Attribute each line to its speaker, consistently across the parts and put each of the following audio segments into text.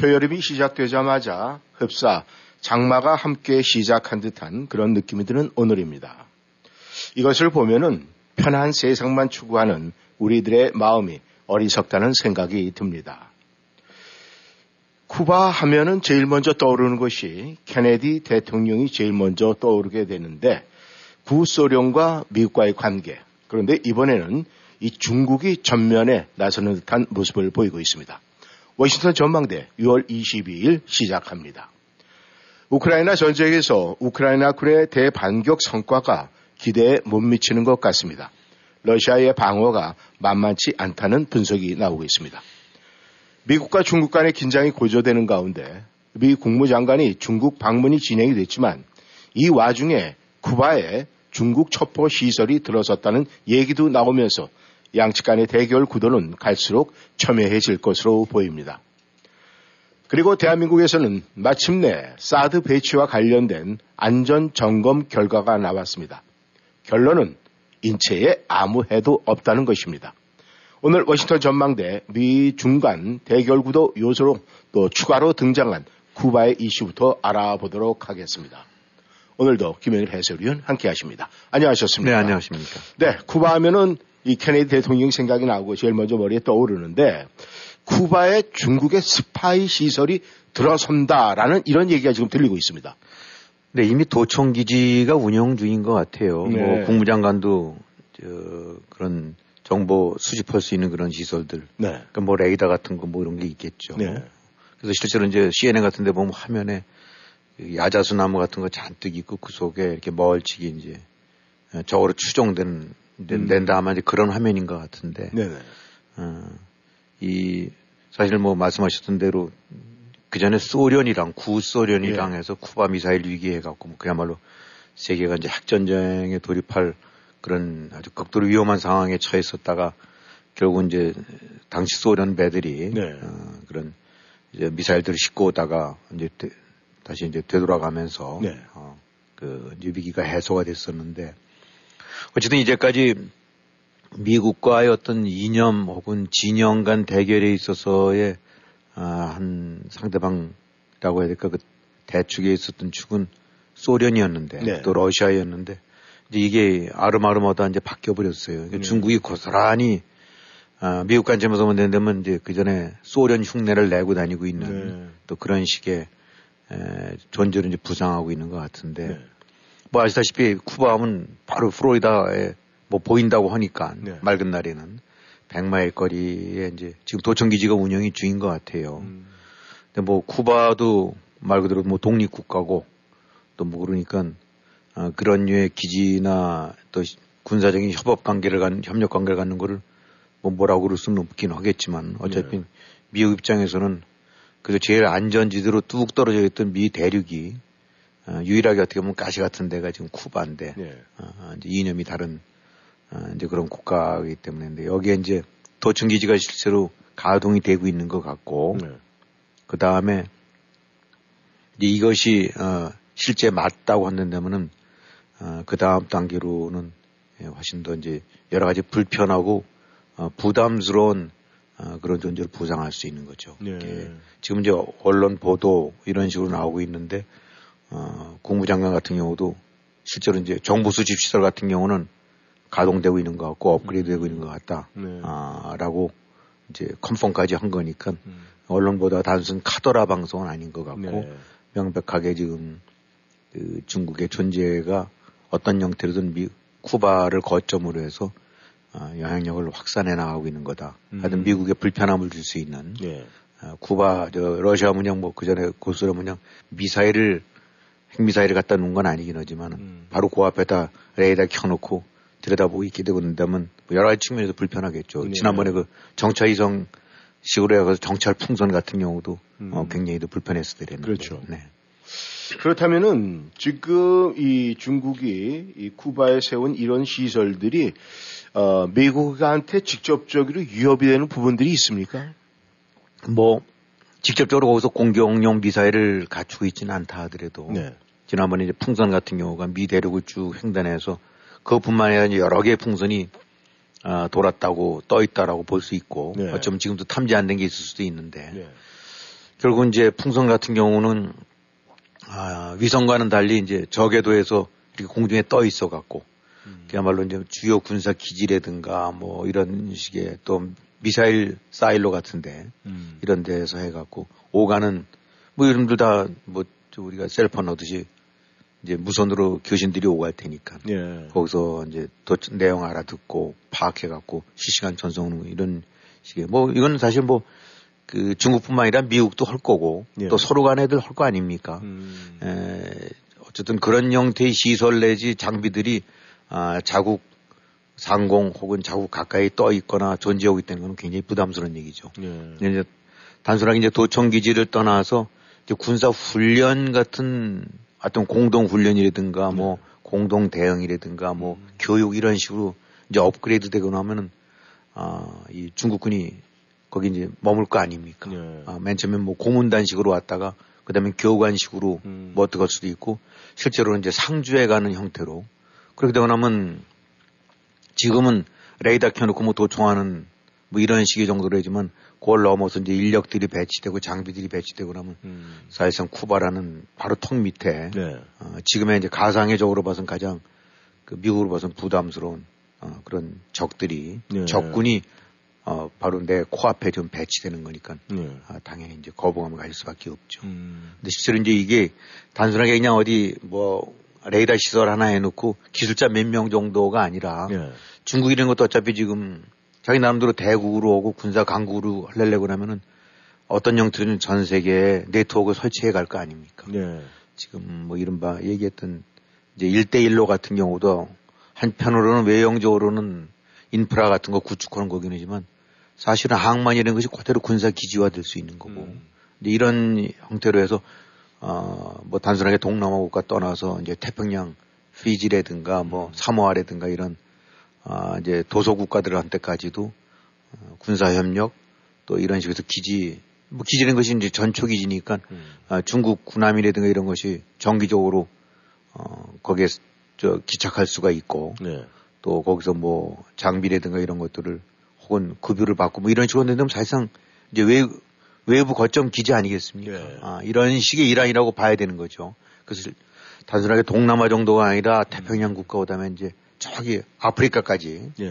Speaker 1: 초여름이 시작되자마자 흡사 장마가 함께 시작한 듯한 그런 느낌이 드는 오늘입니다. 이것을 보면은 편한 세상만 추구하는 우리들의 마음이 어리석다는 생각이 듭니다. 쿠바 하면은 제일 먼저 떠오르는 것이 케네디 대통령이 제일 먼저 떠오르게 되는데 구소련과 미국과의 관계 그런데 이번에는 이 중국이 전면에 나서는 듯한 모습을 보이고 있습니다. 워싱턴 전망대 6월 22일 시작합니다. 우크라이나 전쟁에서 우크라이나 군의 대반격 성과가 기대에 못 미치는 것 같습니다. 러시아의 방어가 만만치 않다는 분석이 나오고 있습니다. 미국과 중국 간의 긴장이 고조되는 가운데 미 국무장관이 중국 방문이 진행이 됐지만 이 와중에 쿠바에 중국 첩보 시설이 들어섰다는 얘기도 나오면서 양측 간의 대결 구도는 갈수록 첨예해질 것으로 보입니다. 그리고 대한민국에서는 마침내 사드 배치와 관련된 안전 점검 결과가 나왔습니다. 결론은 인체에 아무 해도 없다는 것입니다. 오늘 워싱턴 전망대 미 중간 대결 구도 요소로 또 추가로 등장한 쿠바의 이슈부터 알아보도록 하겠습니다. 오늘도 김영일 해설위원 함께 하십니다. 안녕하셨습니까?
Speaker 2: 네, 안녕하십니까.
Speaker 1: 네, 쿠바 하면은 이 케네디 대통령 생각이 나고 제일 먼저 머리에 떠오르는데 쿠바에 중국의 스파이 시설이 들어선다라는 이런 얘기가 지금 들리고 있습니다.
Speaker 2: 네, 이미 도청 기지가 운영 중인 것 같아요.
Speaker 1: 네.
Speaker 2: 뭐 국무장관도 저 그런 정보 수집할 수 있는 그런 시설들,
Speaker 1: 네.
Speaker 2: 그러니까 뭐 레이더 같은 거 뭐 이런 게 있겠죠.
Speaker 1: 네.
Speaker 2: 그래서 실제로 이제 CNN 같은 데 보면 화면에 그 야자수 나무 같은 거 잔뜩 있고 그 속에 이렇게 멀찍이 이제 저거로 추정된
Speaker 1: 음.
Speaker 2: 낸다 하면 이제 그런 화면인 것 같은데
Speaker 1: 네네.
Speaker 2: 어, 이 사실 뭐 말씀하셨던 대로 그 전에 소련이랑 구소련이랑
Speaker 1: 예.
Speaker 2: 해서 쿠바 미사일 위기 해 갖고 뭐 그야말로 세계가 이제 핵전쟁에 돌입할 그런 아주 극도로 위험한 상황에 처했었다가 결국 이제 당시 소련 배들이
Speaker 1: 네.
Speaker 2: 어, 그런 이제 미사일들을 싣고 오다가 이제 되- 다시 이제 되돌아가면서
Speaker 1: 네.
Speaker 2: 어, 그 뉴비기가 해소가 됐었는데 어쨌든 이제까지 미국과의 어떤 이념 혹은 진영 간 대결에 있어서의 아, 한 상대방이라고 해야 될까 그 대축에 있었던 축은 소련이었는데
Speaker 1: 네.
Speaker 2: 또 러시아였는데 이제 이게 아름아름하다 이제 바뀌어 버렸어요.
Speaker 1: 네.
Speaker 2: 중국이 고스란히 아, 미국 관점에서 본다면 이제 그 전에 소련 흉내를 내고 다니고 있는
Speaker 1: 네.
Speaker 2: 또 그런 식의 에, 존재를 이제 부상하고 있는 것 같은데
Speaker 1: 네.
Speaker 2: 뭐 아시다시피 쿠바 하면 바로 플로리다에 뭐 보인다고 하니까
Speaker 1: 네.
Speaker 2: 맑은 날에는 100마일 거리에 이제 지금 도청기지가 운영이 중인 것 같아요.
Speaker 1: 음.
Speaker 2: 근데 뭐 쿠바도 말 그대로 뭐 독립국가고 또 뭐 그러니까 어, 그런 류의 기지나 또 시- 군사적인 협업 관계를 갖는 협력 관계를 갖는 거를 뭐 뭐라고 그럴 수는 없긴 하겠지만 어차피
Speaker 1: 네.
Speaker 2: 미국 입장에서는 그래서 제일 안전지대로 뚝 떨어져 있던 미 대륙이 어, 유일하게 어떻게 보면 가시 같은 데가 지금 쿠바인데
Speaker 1: 네.
Speaker 2: 어, 이제 이념이 다른 어, 이제 그런 국가이기 때문에 여기에 이제 도청 기지가 실제로 가동이 되고 있는 것 같고
Speaker 1: 네.
Speaker 2: 그 다음에 이것이 어, 실제 맞다고 한다면은 어, 그 다음 단계로는 예, 훨씬 더 이제 여러 가지 불편하고 어, 부담스러운 어, 그런 존재를 부상할 수 있는 거죠.
Speaker 1: 네.
Speaker 2: 예. 지금 이제 언론 보도 이런 식으로 나오고 있는데 어, 국무장관 같은 경우도 실제로 이제 정부 수집 시설 같은 경우는 가동되고 있는 것 같고 업그레이드되고 있는 것 같다.
Speaker 1: 네.
Speaker 2: 아, 라고 이제 컨펌까지 한 거니까
Speaker 1: 음.
Speaker 2: 언론보다 단순 카더라 방송은 아닌 것 같고
Speaker 1: 네.
Speaker 2: 명백하게 지금 그 중국의 존재가 어떤 형태로든 미, 쿠바를 거점으로 해서 어, 영향력을 확산해 나가고 있는 거다.
Speaker 1: 음.
Speaker 2: 하여튼 미국에 불편함을 줄 수 있는
Speaker 1: 네.
Speaker 2: 어, 쿠바, 저 러시아 문양 뭐 그전에 고스란 문양 미사일을 핵미사일을 갖다 놓은 건 아니긴 하지만
Speaker 1: 음.
Speaker 2: 바로 그 앞에다 레이더 켜놓고 들여다보고 있게 되고 된다면 뭐 여러 가지 측면에서 불편하겠죠.
Speaker 1: 네.
Speaker 2: 지난번에 그 정차 이성 식으로 해서 정찰 풍선 같은 경우도 음. 어, 굉장히 더 불편했을 때는
Speaker 1: 그렇죠. 네. 그렇다면은 지금 이 중국이 이 쿠바에 세운 이런 시설들이 어, 미국한테 직접적으로 위협이 되는 부분들이 있습니까?
Speaker 2: 뭐 직접적으로 거기서 공격용 미사일을 갖추고 있지는 않다 하더라도 네. 지난번에 이제 풍선 같은 경우가 미 대륙을 쭉 횡단해서 그것뿐만 아니라 여러 개의 풍선이 어, 돌았다고 떠 있다라고 볼 수 있고 네. 어쩌면 지금도 탐지 안 된 게 있을 수도 있는데 네. 결국 이제 풍선 같은 경우는 아, 위성과는 달리 이제 저궤도에서 이렇게 공중에 떠 있어 갖고 음. 그야말로 이제 주요 군사 기지라든가 뭐 이런 식의 또 미사일 사일로 같은데 음. 이런 데서 해갖고 오가는 뭐 이름들 다 뭐 우리가 셀폰 얻듯이 이제 무선으로 교신들이 오갈 테니까 예. 거기서 이제 도, 내용 알아듣고 파악해갖고 실시간 전송 이런 식의 뭐 이건 사실 뭐 그 중국뿐만 아니라 미국도 할 거고 예. 또 서로 간에들 할 거 아닙니까? 음. 에, 어쨌든 그런 형태의 시설 내지 장비들이 아, 자국 상공 혹은 자국 가까이 떠 있거나 존재하고 있다는 건 굉장히 부담스러운 얘기죠. 예. 이제 단순하게 이제 도청 기지를 떠나서 이제 군사 훈련 같은 어떤 공동 훈련이라든가 네. 뭐 공동 대응이라든가 뭐 음. 교육 이런 식으로 이제 업그레이드 되고 나면은 아, 이 중국군이 거기 이제 머물 거 아닙니까? 네. 아, 맨 처음에 뭐 고문단식으로 왔다가 그다음에 교관식으로 음. 뭐 어떡할 수도 있고 실제로는 이제 상주해 가는 형태로 그렇게 되고 나면 지금은 레이더 켜놓고 뭐 도청하는 뭐 이런 식의 정도로 하지만 그걸 넘어서 이제 인력들이 배치되고 장비들이 배치되고 나면 음. 사실상 쿠바라는 바로 턱 밑에 네. 어, 지금의 이제 가상의적으로 봐서는 가장 그 미국으로 봐서는 부담스러운 어, 그런 적들이 네. 적군이 어, 바로 내 코앞에 좀 배치되는 거니까 네. 어, 당연히 이제 거부감을 가질 수밖에 없죠. 음. 근데 실제로 이제 이게 단순하게 그냥 어디 뭐 레이더 시설 하나 해놓고 기술자 몇 명 정도가 아니라 네. 중국 이런 것도 어차피 지금 자기 나름대로 대국으로 오고 군사 강국으로 하려고 그러면은 어떤 형태는 전 세계에 네트워크 설치해 갈 거 아닙니까? 네. 지금 뭐 이른바 얘기했던 이제 1대1로 같은 경우도 한편으로는 외형적으로는 인프라 같은 거 구축하는 거긴 하지만 사실은 항만이라는 것이 그대로 군사 기지화 될 수 있는 거고 음. 이런 형태로 해서 어 뭐 단순하게 동남아 국가 떠나서 이제 태평양 피지라든가 뭐 음. 사모아라든가 이런 아, 이제 도서 국가들한테까지도 어, 군사 협력 또 이런 식으로 기지 뭐 기지라는 것이 이제 전초 기지니까 음. 아, 중국 군함이라든가 이런 것이 정기적으로 어, 거기에 저 기착할 수가 있고 네. 또 거기서 뭐 장비라든가 이런 것들을 혹은 급유를 받고 뭐 이런 식으로 되면 사실상 이제 외, 외부 거점 기지 아니겠습니까? 네. 아, 이런 식의 일환이라고 봐야 되는 거죠. 그래서 단순하게 동남아 정도가 아니라 태평양 국가 오다면 이제 저기 아프리카까지 예.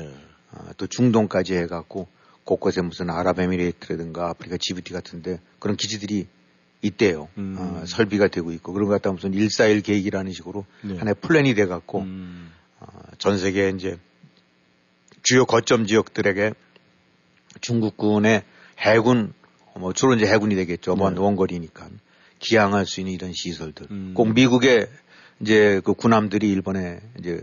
Speaker 2: 어, 또 중동까지 해갖고 곳곳에 무슨 아랍에미레이트라든가 아프리카 지부티 같은데 그런 기지들이 있대요. 음. 어, 설비가 되고 있고 그런 것 같다 무슨 141 계획이라는 식으로 네. 하나의 플랜이 돼갖고 음. 어, 전 세계 이제 주요 거점 지역들에게 중국군의 해군 뭐 주로 이제 해군이 되겠죠. 뭐 네. 원거리니까 기항할 수 있는 이런 시설들. 음. 꼭 미국의 이제 그 군함들이 일본에 이제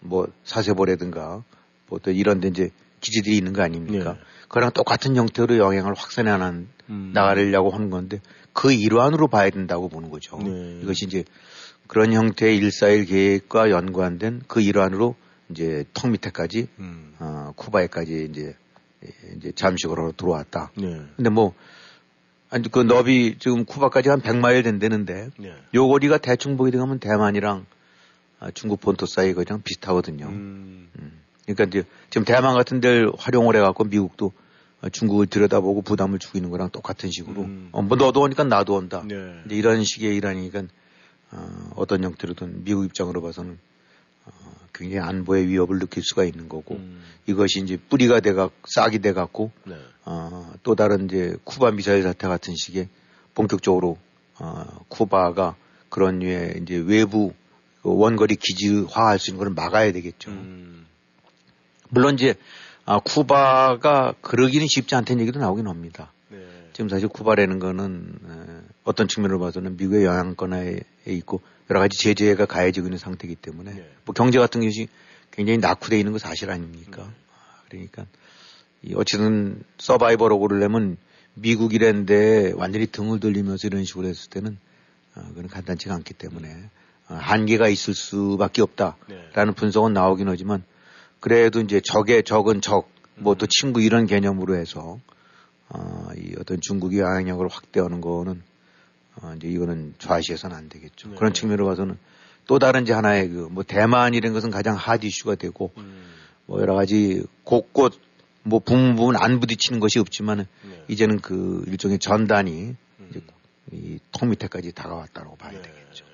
Speaker 2: 뭐 사세보라든가 뭐또 이런 데 이제 기지들이 있는 거 아닙니까? 네. 그거랑 똑같은 형태로 영향을 확산해 나는 음. 나가려고 하는 건데 그 일환으로 봐야 된다고 보는 거죠. 네. 이것이 이제 그런 형태의 일사일 계획과 연관된 그 일환으로 이제 턱 밑에까지 음. 어, 쿠바에까지 이제 이제 잠식으로 들어왔다. 네. 근데 뭐 아니 그 너비 지금 쿠바까지 한 100마일 된다는데 네. 요 거리가 대충 보게 되면 대만이랑 아, 중국 본토 사이 그냥 비슷하거든요. 음. 음. 그러니까 이제 지금 대만 같은 데를 활용을 해갖고 미국도 중국을 들여다보고 부담을 주고 있는 거랑 똑같은 식으로 음. 어, 뭐 너도 오니까 나도 온다. 네. 이제 이런 식의 일하니까 어, 어떤 형태로든 미국 입장으로 봐서는 어, 굉장히 안보의 위협을 느낄 수가 있는 거고 음. 이것이 이제 뿌리가 돼가 싹이 돼 갖고 네. 어, 또 다른 이제 쿠바 미사일 사태 같은 식의 본격적으로 어, 쿠바가 그런 류의 이제 외부 그 원거리 기지화할 수 있는 걸 막아야 되겠죠. 음. 물론 이제 아, 쿠바가 그러기는 쉽지 않다는 얘기도 나오긴 합니다. 네. 지금 사실 쿠바라는 거는 에, 어떤 측면으로 봐서는 미국의 영향권에 있고 여러 가지 제재가 가해지고 있는 상태이기 때문에 네. 뭐 경제 같은 것이 굉장히 낙후되어 있는 거 사실 아닙니까? 음. 그러니까 이 어쨌든 서바이버로 고르려면 미국이랜데 완전히 등을 돌리면서 이런 식으로 했을 때는 어, 그건 간단치가 않기 때문에 어, 한계가 있을 수밖에 없다라는 네. 분석은 나오긴 하지만 그래도 이제 적의 적은 적, 뭐 또 친구 이런 개념으로 해서 어, 이 어떤 중국이 영향력을 확대하는 거는 어, 이제 이거는 좌시해서는 안 되겠죠. 네. 그런 측면으로 봐서는 또 다른 이제 하나의 그 뭐 대만 이런 것은 가장 하드 이슈가 되고 음. 뭐 여러 가지 곳곳 뭐 부분 부분 안 부딪히는 것이 없지만 네. 이제는 그 일종의 전단이 음. 이제 밑에까지 다가왔다고 봐야 네. 되겠죠.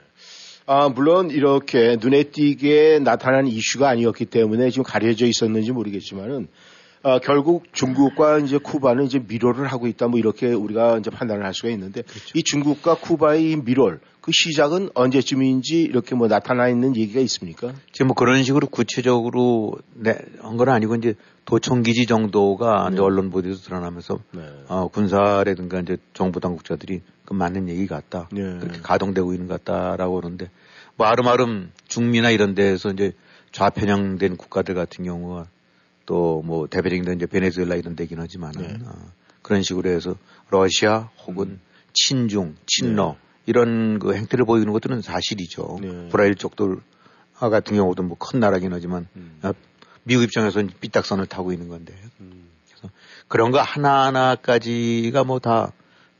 Speaker 1: 아, 물론 이렇게 눈에 띄게 나타난 이슈가 아니었기 때문에 지금 가려져 있었는지 모르겠지만은 어, 결국 중국과 이제 쿠바는 이제 미로를 하고 있다 뭐 이렇게 우리가 이제 판단을 할 수가 있는데 그렇죠. 이 중국과 쿠바의 이 미롤 그 시작은 언제쯤인지 이렇게 뭐 나타나 있는 얘기가 있습니까?
Speaker 2: 지금 뭐 그런 식으로 구체적으로 네, 한건 아니고 이제 도청 기지 정도가 네. 이제 언론 보도에서 드러나면서 네. 어, 군사라든가 이제 정부 당국자들이 그 맞는 얘기 같다. 네. 그렇게 가동되고 있는 것 같다라고 그러는데 뭐 아름아름 중미나 이런 데에서 이제 좌편향된 국가들 같은 경우가 또 뭐 대표적인 이제 베네수엘라 이런 데긴 하지만은 네. 어, 그런 식으로 해서 러시아 혹은 음. 친중, 친러 네. 이런 그 행태를 보이는 것들은 사실이죠. 네. 브라질 쪽들 같은 경우도 뭐 큰 나라긴 하지만 음. 어, 미국 입장에서는 삐딱선을 타고 있는 건데. 음. 그래서 그런 거 하나하나까지가 뭐 다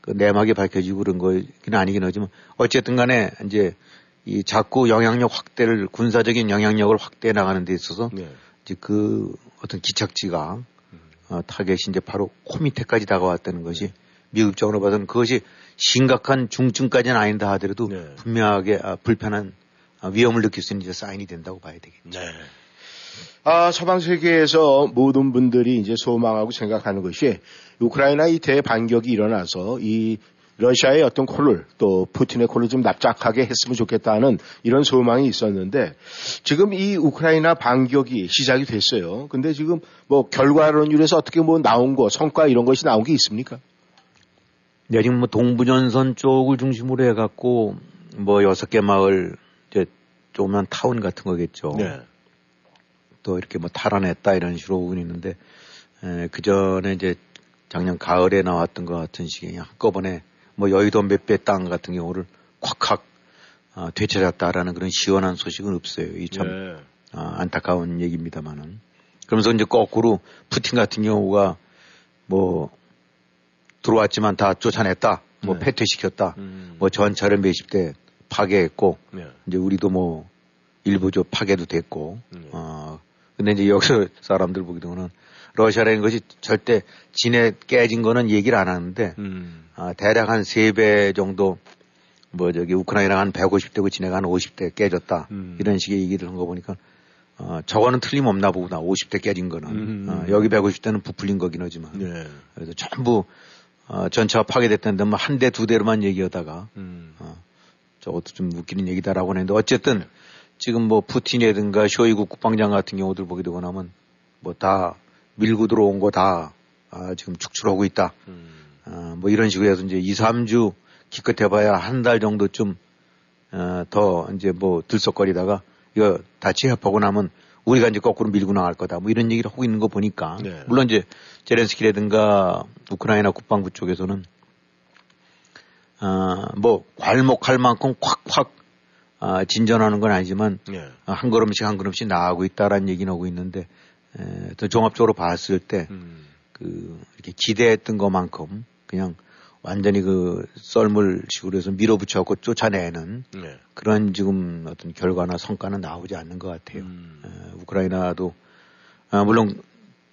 Speaker 2: 그 내막이 밝혀지고 그런 거는 아니긴 하지만 어쨌든 간에 이제 이 자꾸 영향력 확대를 군사적인 영향력을 확대해 나가는 데 있어서 네. 이제 그 어떤 기착지가 음. 어, 타겟이 이제 바로 코 밑에까지 다가왔다는 것이 미국 입장으로 봐서는 그것이 심각한 중증까지는 아닌다 하더라도 네. 분명하게 아, 불편한 아, 위험을 느낄 수 있는 이제 사인이 된다고 봐야 되겠죠. 네.
Speaker 1: 아, 서방 세계에서 모든 분들이 이제 소망하고 생각하는 것이 우크라이나 이 대반격이 일어나서 이 러시아의 어떤 콜을 또 푸틴의 콜을 좀 납작하게 했으면 좋겠다는 이런 소망이 있었는데 지금 이 우크라이나 반격이 시작이 됐어요. 근데 지금 뭐 결과론율에서 어떻게 뭐 나온 거 성과 이런 것이 나온 게 있습니까?
Speaker 2: 네, 지금 뭐 동부전선 쪽을 중심으로 해갖고 뭐 여섯 개 마을 이제 조그만 타운 같은 거겠죠. 네. 또 이렇게 뭐 탈환했다 이런 식으로 오고 있는데 그 전에 이제 작년 가을에 나왔던 것 같은 시기에 한꺼번에 뭐 여의도 몇 배 땅 같은 경우를 콱콱 어, 되찾았다라는 그런 시원한 소식은 없어요. 이참 네. 어, 안타까운 얘기입니다만은. 그러면서 이제 거꾸로 푸틴 같은 경우가 뭐 들어왔지만 다 쫓아냈다. 뭐 네. 패퇴시켰다. 음. 뭐 전차를 몇십 대 파괴했고 네. 이제 우리도 뭐 일부 좀 파괴도 됐고 네. 어 근데 이제 여기서 사람들 보기로는 러시아라는 것이 절대 진에 깨진 거는 얘기를 안 하는데 음. 아, 대략 한 세 배 정도 뭐 저기 우크라이나 한 150대고 진해가 한 50대 깨졌다 음. 이런 식의 얘기를 한 거 보니까 어, 저거는 틀림없나 보구나 50대 깨진 거는 음. 어, 여기 150대는 부풀린 거긴 하지만 네. 그래서 전부 어, 전차가 파괴됐다는데 뭐 한 대, 두 대로만 얘기하다가, 음. 어, 저것도 좀 웃기는 얘기다라고 하는데 어쨌든 네. 지금 뭐 푸틴이라든가 쇼이구 국방장 같은 경우들 보게 되고 나면 뭐 다 밀고 들어온 거 다 아, 지금 축출하고 있다. 음. 어, 뭐 이런 식으로 해서 이제 2, 3주 기껏 해봐야 한 달 정도쯤 어, 더 이제 뭐 들썩거리다가 이거 다 제압하고 나면 우리가 이제 거꾸로 밀고 나갈 거다. 뭐 이런 얘기를 하고 있는 거 보니까 네. 물론 이제 제렌스키라든가 우크라이나 국방부 쪽에서는 아, 뭐 괄목할 만큼 콱콱 아, 진전하는 건 아니지만 네. 아, 한 걸음씩 한 걸음씩 나아가고 있다라는 얘기는 하고 있는데 에, 더 종합적으로 봤을 때 음. 그, 이렇게 기대했던 것만큼 그냥 완전히 그 썰물 식으로 해서 밀어붙여갖고 쫓아내는 네. 그런 지금 어떤 결과나 성과는 나오지 않는 것 같아요. 음. 에, 우크라이나도 아, 물론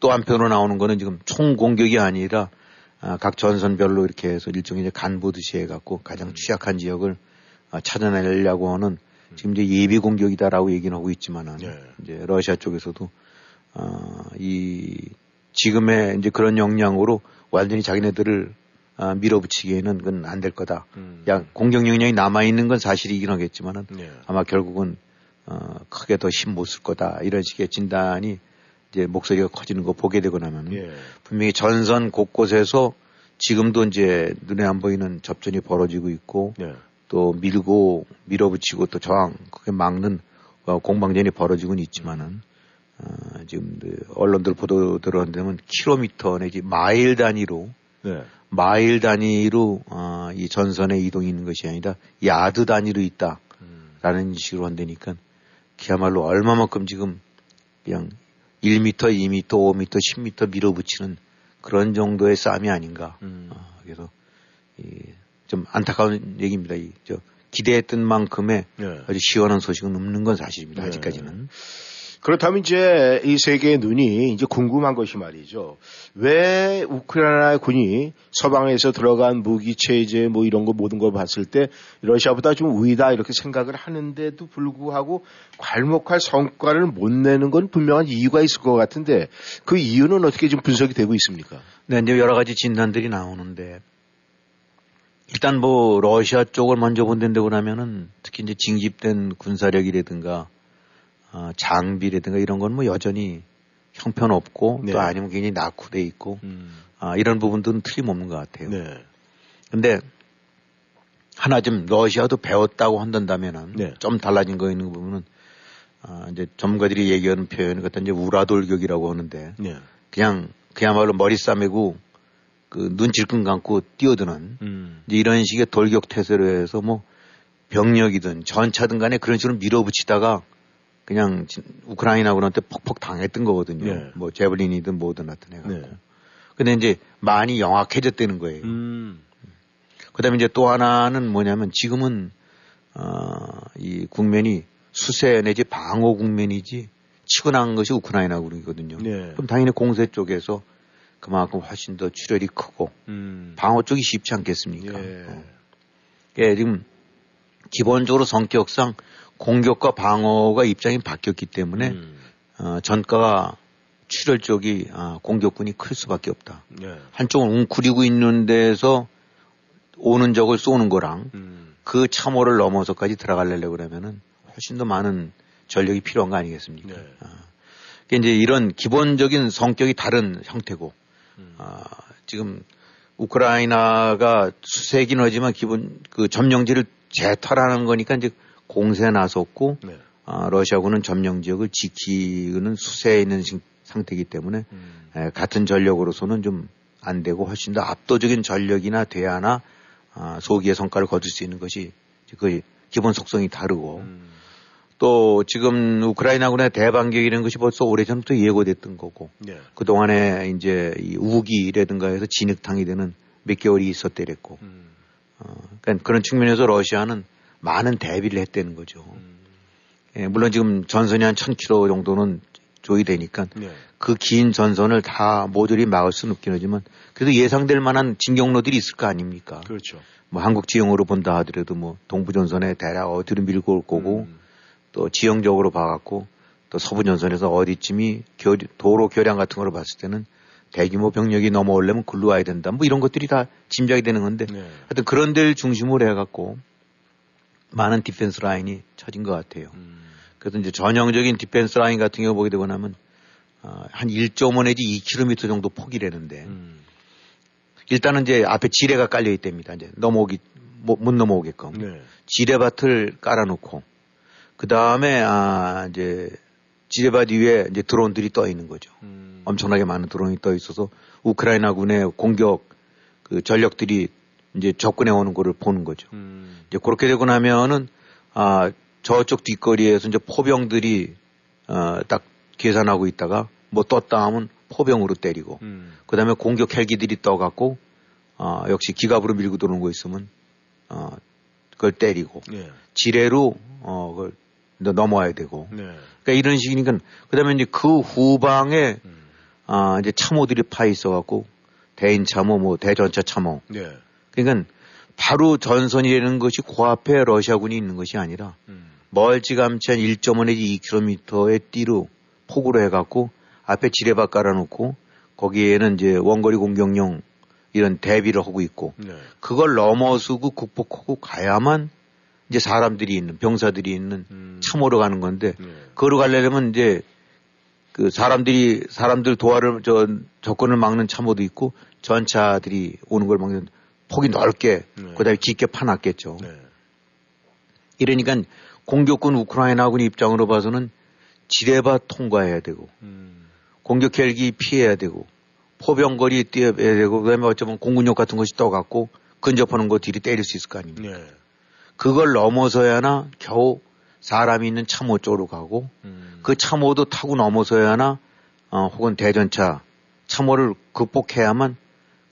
Speaker 2: 또 한편으로 나오는 거는 지금 총 공격이 아니라 아, 각 전선별로 이렇게 해서 일종의 간보듯이 해갖고 가장 음. 취약한 지역을 아, 찾아내려고 하는 음. 지금 이제 예비 공격이다라고 얘기는 하고 있지만은 네. 이제 러시아 쪽에서도 어, 이 지금의 이제 그런 역량으로 완전히 자기네들을 아, 밀어붙이기에는 그건 안 될 거다. 음. 야, 공격 역량이 남아 있는 건 사실이긴 하겠지만은 네. 아마 결국은 어, 크게 더 힘 못 쓸 거다. 이런 식의 진단이 이제 목소리가 커지는 거 보게 되고 나면 예. 분명히 전선 곳곳에서 지금도 이제 눈에 안 보이는 접전이 벌어지고 있고 예. 또 밀고 밀어붙이고 또 저항 그게 막는 어, 공방전이 벌어지고는 있지만은 어, 지금 그 언론들 보도 들었는데면 킬로미터 내지 마일 단위로 네. 마일 단위로 어, 이 전선에 이동이 있는 것이 아니라 야드 단위로 있다라는 음. 식으로 한다니까 그야말로 얼마만큼 지금 그냥 1m, 2m, 5m, 10m 밀어붙이는 그런 정도의 싸움이 아닌가. 음. 어, 그래서 이, 좀 안타까운 얘기입니다. 이, 저 기대했던 만큼의 네. 아주 시원한 소식은 없는 건 사실입니다. 네. 아직까지는.
Speaker 1: 그렇다면 이제 이 세계의 눈이 이제 궁금한 것이 말이죠. 왜 우크라이나 군이 서방에서 들어간 무기 체제 뭐 이런 거 모든 걸 봤을 때 러시아보다 좀 우위다 이렇게 생각을 하는데도 불구하고 괄목할 성과를 못 내는 건 분명한 이유가 있을 것 같은데 그 이유는 어떻게 좀 분석이 되고 있습니까?
Speaker 2: 네, 이제 여러 가지 진단들이 나오는데 일단 뭐 러시아 쪽을 먼저 본다고 하면은 특히 이제 징집된 군사력이라든가 어, 장비라든가 이런 건 뭐 여전히 형편없고 네. 또 아니면 굉장히 낙후돼 있고 음. 아, 이런 부분들은 틀림없는 것 같아요. 네. 근데 하나 좀 러시아도 배웠다고 한다면은 네. 좀 달라진 거 있는 부분은 아, 이제 전문가들이 얘기하는 표현을 갖다 이제 우라돌격이라고 하는데 네. 그냥 그야말로 머리 싸매고 그 눈 질끈 감고 뛰어드는 음. 이제 이런 식의 돌격 태세로 해서 뭐 병력이든 전차든 간에 그런 식으로 밀어붙이다가 그냥 우크라이나 군한테 퍽퍽 당했던 거거든요. 네. 뭐 제블린이든 뭐든 하여튼 해갖고. 네. 근데 이제 많이 영악해졌다는 거예요. 음. 그 다음에 이제 또 하나는 뭐냐면 지금은, 어, 이 국면이 수세 내지 방어 국면이지 치고 난 것이 우크라이나 군이거든요. 네. 그럼 당연히 공세 쪽에서 그만큼 훨씬 더 출혈이 크고 음. 방어 쪽이 쉽지 않겠습니까? 예. 어. 예, 지금 기본적으로 성격상 공격과 방어가 입장이 바뀌었기 때문에 음. 어, 전가가 출혈 쪽이 아, 공격군이 클 수밖에 없다. 네. 한쪽은 웅크리고 있는 데서 오는 적을 쏘는 거랑 음. 그 참호를 넘어서까지 들어가려고 그러면은 훨씬 더 많은 전력이 필요한 거 아니겠습니까? 네. 아, 그러니까 이제 이런 기본적인 성격이 다른 형태고 음. 아, 지금 우크라이나가 수세긴 하지만 기본 그 점령지를 재탈하는 거니까 이제 공세에 나섰고 네. 어, 러시아군은 점령 지역을 지키는 수세에 있는 상태이기 때문에 음. 에, 같은 전력으로서는 좀 안 되고 훨씬 더 압도적인 전력이나 대화나 어, 소기의 성과를 거둘 수 있는 것이 그 기본 속성이 다르고 음. 또 지금 우크라이나군의 대반격 이라는 것이 벌써 오래전부터 예고됐던 거고 네. 그 동안에 이제 이 우기라든가 해서 진흙탕이 되는 몇 개월이 있었대랬고 음. 어, 그러니까 그런 측면에서 러시아는 많은 대비를 했다는 거죠. 음. 예, 물론 지금 전선이 한 1000km 정도는 조이되니까 네. 그긴 전선을 다 모조리 막을 수는 없긴 하지만 그래도 예상될 만한 진경로들이 있을 거 아닙니까?
Speaker 1: 그렇죠.
Speaker 2: 뭐 한국 지형으로 본다 하더라도 뭐 동부 전선에 대략 어디로 밀고 올 거고 음. 또 지형적으로 봐갖고 또 서부 전선에서 어디쯤이 교, 도로 교량 같은 거로 봤을 때는 대규모 병력이 넘어오려면 글로 와야 된다. 뭐 이런 것들이 다 짐작이 되는 건데 네. 하여튼 그런 데를 중심으로 해갖고 많은 defense line이 쳐진 것 같아요. 음. 그래서 이제 전형적인 defense line 같은 경우 보게 되고 나면 어, 한 1.5 내지 2km 정도 폭이라는데 음. 일단은 이제 앞에 지뢰가 깔려 있답니다. 이제 넘어오기 못, 못 넘어오게끔 네. 지뢰밭을 깔아놓고 그 다음에 아 이제 지뢰밭 위에 이제 드론들이 떠 있는 거죠. 음. 엄청나게 많은 드론이 떠 있어서 우크라이나군의 공격 그 전력들이 이제 접근해 오는 거를 보는 거죠. 음. 이제 그렇게 되고 나면은 아 저쪽 뒷거리에서 이제 포병들이 어딱 계산하고 있다가 뭐 떴다 하면 포병으로 때리고 음. 그다음에 공격 헬기들이 떠갖고 어 역시 기갑으로 밀고 들어오는 거 있으면 어 그걸 때리고 예. 지뢰로 어 그걸 넘어와야 되고 네. 그러니까 이런 식이니까 그다음에 이제 그 후방에 음. 아 이제 참호들이 파 있어갖고 대인 참호 뭐 대전차 참호 네. 그러니까 바로 전선이라는 것이 고앞에 러시아군이 있는 것이 아니라 음. 멀찌감치 한 1.5 내지 2km의 띠로 폭으로 해갖고 앞에 지뢰밭 깔아놓고 거기에는 이제 원거리 공격용 이런 대비를 하고 있고 네. 그걸 넘어서고 극복하고 가야만 이제 사람들이 있는 병사들이 있는 음. 참호로 가는 건데 네. 그거로 가려면 이제 그 사람들이 사람들 도하를 저 접근을 막는 참호도 있고 전차들이 오는 걸 막는 폭이 넓게 네. 그다음에 깊게 파놨겠죠. 네. 이러니까 공격군 우크라이나군 입장으로 봐서는 지뢰밭 통과해야 되고
Speaker 1: 음.
Speaker 2: 공격 헬기 피해야 되고 포병거리 뛰어야 되고 그다음에 어쩌면 공군력 같은 것이 떠갖고 근접하는 거 뒤로 때릴 수 있을 거 아닙니까?
Speaker 1: 네.
Speaker 2: 그걸 넘어서야나 겨우 사람이 있는 참호 쪽으로 가고
Speaker 1: 음.
Speaker 2: 그 참호도 타고 넘어서야나 어, 혹은 대전차 참호를 극복해야만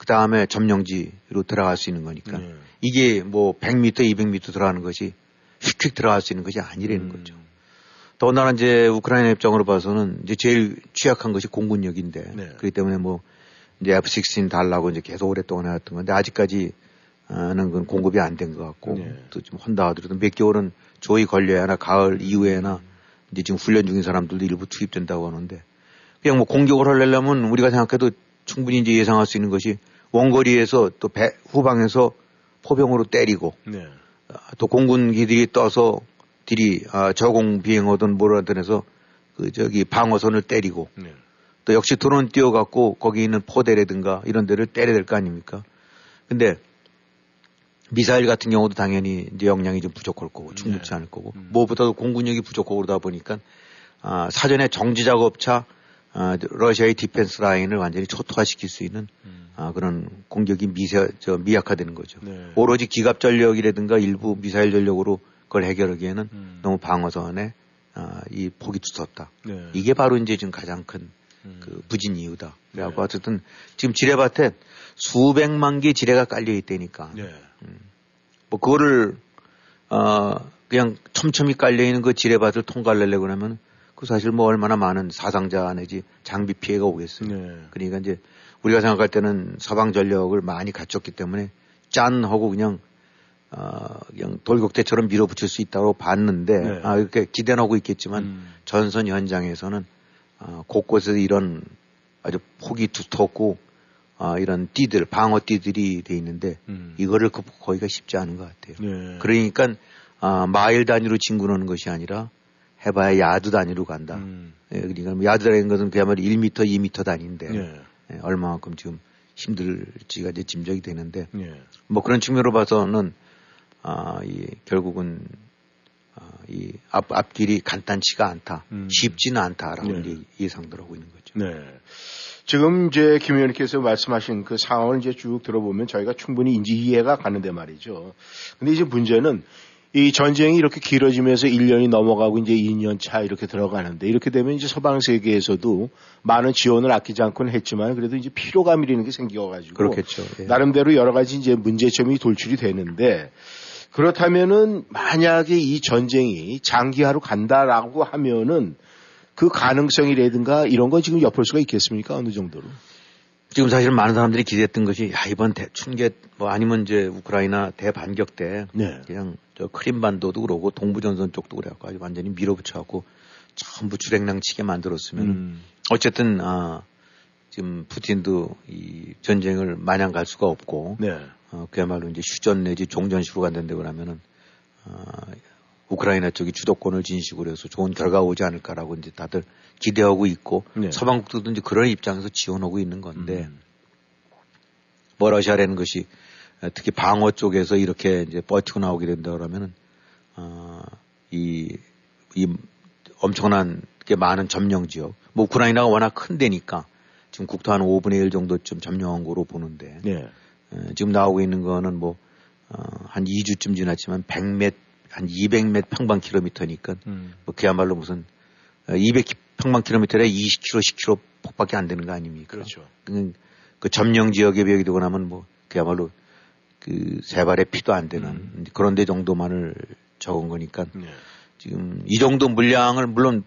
Speaker 2: 그 다음에 점령지로 들어갈 수 있는 거니까
Speaker 1: 네.
Speaker 2: 이게 뭐 100m, 200m 들어가는 것이 휙휙 들어갈 수 있는 것이 아니라는
Speaker 1: 음.
Speaker 2: 거죠. 더군다나 이제 우크라이나 입장으로 봐서는 이제 제일 취약한 것이 공군력인데
Speaker 1: 네.
Speaker 2: 그렇기 때문에 뭐 이제 F-16 달라고 이제 계속 오랫동안 해왔던 건데 아직까지 는건 공급이 안 된 것 같고
Speaker 1: 네.
Speaker 2: 또좀 혼다 하더라도 몇 개월은 조이 걸려야나 가을 이후에나 이제 지금 훈련 중인 사람들도 일부 투입된다고 하는데 그냥 뭐 공격을 하려면 우리가 생각해도 충분히 이제 예상할 수 있는 것이 원거리에서 또 배, 후방에서 포병으로 때리고
Speaker 1: 네.
Speaker 2: 아, 또 공군기들이 떠서 들이 아, 저공 비행하던 뭐라든 해서 그 저기 방어선을 때리고
Speaker 1: 네.
Speaker 2: 또 역시 드론 띄워갖고 거기 있는 포대라든가 이런 데를 때려야 될 거 아닙니까? 근데 미사일 같은 경우도 당연히 이제 역량이 좀 부족할 거고 충분치
Speaker 1: 네.
Speaker 2: 않을 거고
Speaker 1: 음.
Speaker 2: 무엇보다도 공군력이 부족하고 그러다 보니까 아, 사전에 정지 작업차 아, 러시아의 defense line을 완전히 초토화시킬 수 있는
Speaker 1: 음.
Speaker 2: 아, 그런 공격이 미세, 저, 미약화되는 거죠.
Speaker 1: 네.
Speaker 2: 오로지 기갑 전력이라든가 일부 미사일 전력으로 그걸 해결하기에는
Speaker 1: 음.
Speaker 2: 너무 방어선에 아, 이 폭이 두텁다.
Speaker 1: 네.
Speaker 2: 이게 바로 이제 지금 가장 큰
Speaker 1: 음.
Speaker 2: 그 부진 이유다. 그래갖고
Speaker 1: 네.
Speaker 2: 어쨌든 지금 지뢰밭에 수백만 개 지뢰가 깔려 있다니까.
Speaker 1: 네.
Speaker 2: 뭐 그거를 어 그냥 촘촘히 깔려 있는 그 지뢰밭을 통과하려고 그러면 그 사실 뭐 얼마나 많은 사상자 내지 장비 피해가 오겠어요.
Speaker 1: 네.
Speaker 2: 그러니까 이제 우리가 생각할 때는 서방 전력을 많이 갖췄기 때문에 짠 하고 그냥 어 그냥 돌격대처럼 밀어붙일 수 있다고 봤는데
Speaker 1: 네.
Speaker 2: 아 이렇게 기대는 하고 있겠지만
Speaker 1: 음.
Speaker 2: 전선 현장에서는 어, 곳곳에 이런 아주 폭이 두텁고 아, 이런 띠들 방어 띠들이 돼 있는데
Speaker 1: 음.
Speaker 2: 이거를 극복하기가 쉽지 않은 것 같아요.
Speaker 1: 네.
Speaker 2: 그러니까 아, 마일 단위로 진군하는 것이 아니라 해봐야 야드 단위로 간다.
Speaker 1: 음.
Speaker 2: 예, 그러니까 뭐 야드라는 것은 그야말로 1m, 2m 단위인데
Speaker 1: 네.
Speaker 2: 예, 얼마만큼 지금 힘들지가 이제 짐작이 되는데
Speaker 1: 네.
Speaker 2: 뭐 그런 측면으로 봐서는 아, 이 결국은 아, 이 앞, 앞길이 간단치가 않다.
Speaker 1: 음.
Speaker 2: 쉽지는 않다라고
Speaker 1: 네.
Speaker 2: 이제 예상들 하고 있는 거죠.
Speaker 1: 네. 지금 이제 김 의원님께서 말씀하신 그 상황을 이제 쭉 들어보면 저희가 충분히 인지 이해가 가는데 말이죠. 근데 이제 문제는 이 전쟁이 이렇게 길어지면서 1년이 넘어가고 이제 2년 차 이렇게 들어가는데 이렇게 되면 이제 서방 세계에서도 많은 지원을 아끼지 않고는 했지만 그래도 이제 피로감이라는 게 생겨가지고
Speaker 2: 그렇겠죠. 예.
Speaker 1: 나름대로 여러 가지 이제 문제점이 돌출이 되는데 그렇다면은 만약에 이 전쟁이 장기화로 간다라고 하면은 그 가능성이라든가 이런 건 지금 엿볼 수가 있겠습니까? 어느 정도로?
Speaker 2: 지금 사실 많은 사람들이 기대했던 것이 야 이번 대, 춘계 뭐 아니면 이제 우크라이나 대반격 때
Speaker 1: 네.
Speaker 2: 그냥 저 크림반도도 그러고 동부전선 쪽도 그래갖고 아주 완전히 밀어붙여갖고 전부 주랭랑치게 만들었으면
Speaker 1: 음.
Speaker 2: 어쨌든 아 지금 푸틴도 이 전쟁을 마냥 갈 수가 없고
Speaker 1: 네.
Speaker 2: 어, 그야말로 이제 휴전 내지 종전식으로 간다는데 그러면은 아, 우크라이나 쪽이 주도권을 진식으로 해서 좋은 결과가 오지 않을까라고 이제 다들 기대하고 있고
Speaker 1: 네.
Speaker 2: 서방국들도 이제 그런 입장에서 지원하고 있는 건데
Speaker 1: 음.
Speaker 2: 뭐 러시아라는 것이 어, 특히 방어 쪽에서 이렇게 이제 버티고 나오게 된다 그러면은 어, 이, 이 엄청난 게 많은 점령 지역 뭐 우크라이나가 워낙 큰 데니까 지금 국토 한 5분의 1 정도쯤 점령한 거로 보는데
Speaker 1: 네.
Speaker 2: 에, 지금 나오고 있는 거는 뭐, 어, 한 2주쯤 지났지만 100몇, 한 200몇 평방 킬로미터니까
Speaker 1: 음.
Speaker 2: 뭐 그야말로 무슨 200 평방 킬로미터에 20km, 10km 폭밖에 안 되는 거 아닙니까?
Speaker 1: 그렇죠.
Speaker 2: 그, 그 점령 지역에 비하게 되고 나면 뭐 그야말로 그 새 발의 피도 안 되는
Speaker 1: 음.
Speaker 2: 그런 데 정도만을 적은 거니까
Speaker 1: 네.
Speaker 2: 지금 이 정도 물량을 물론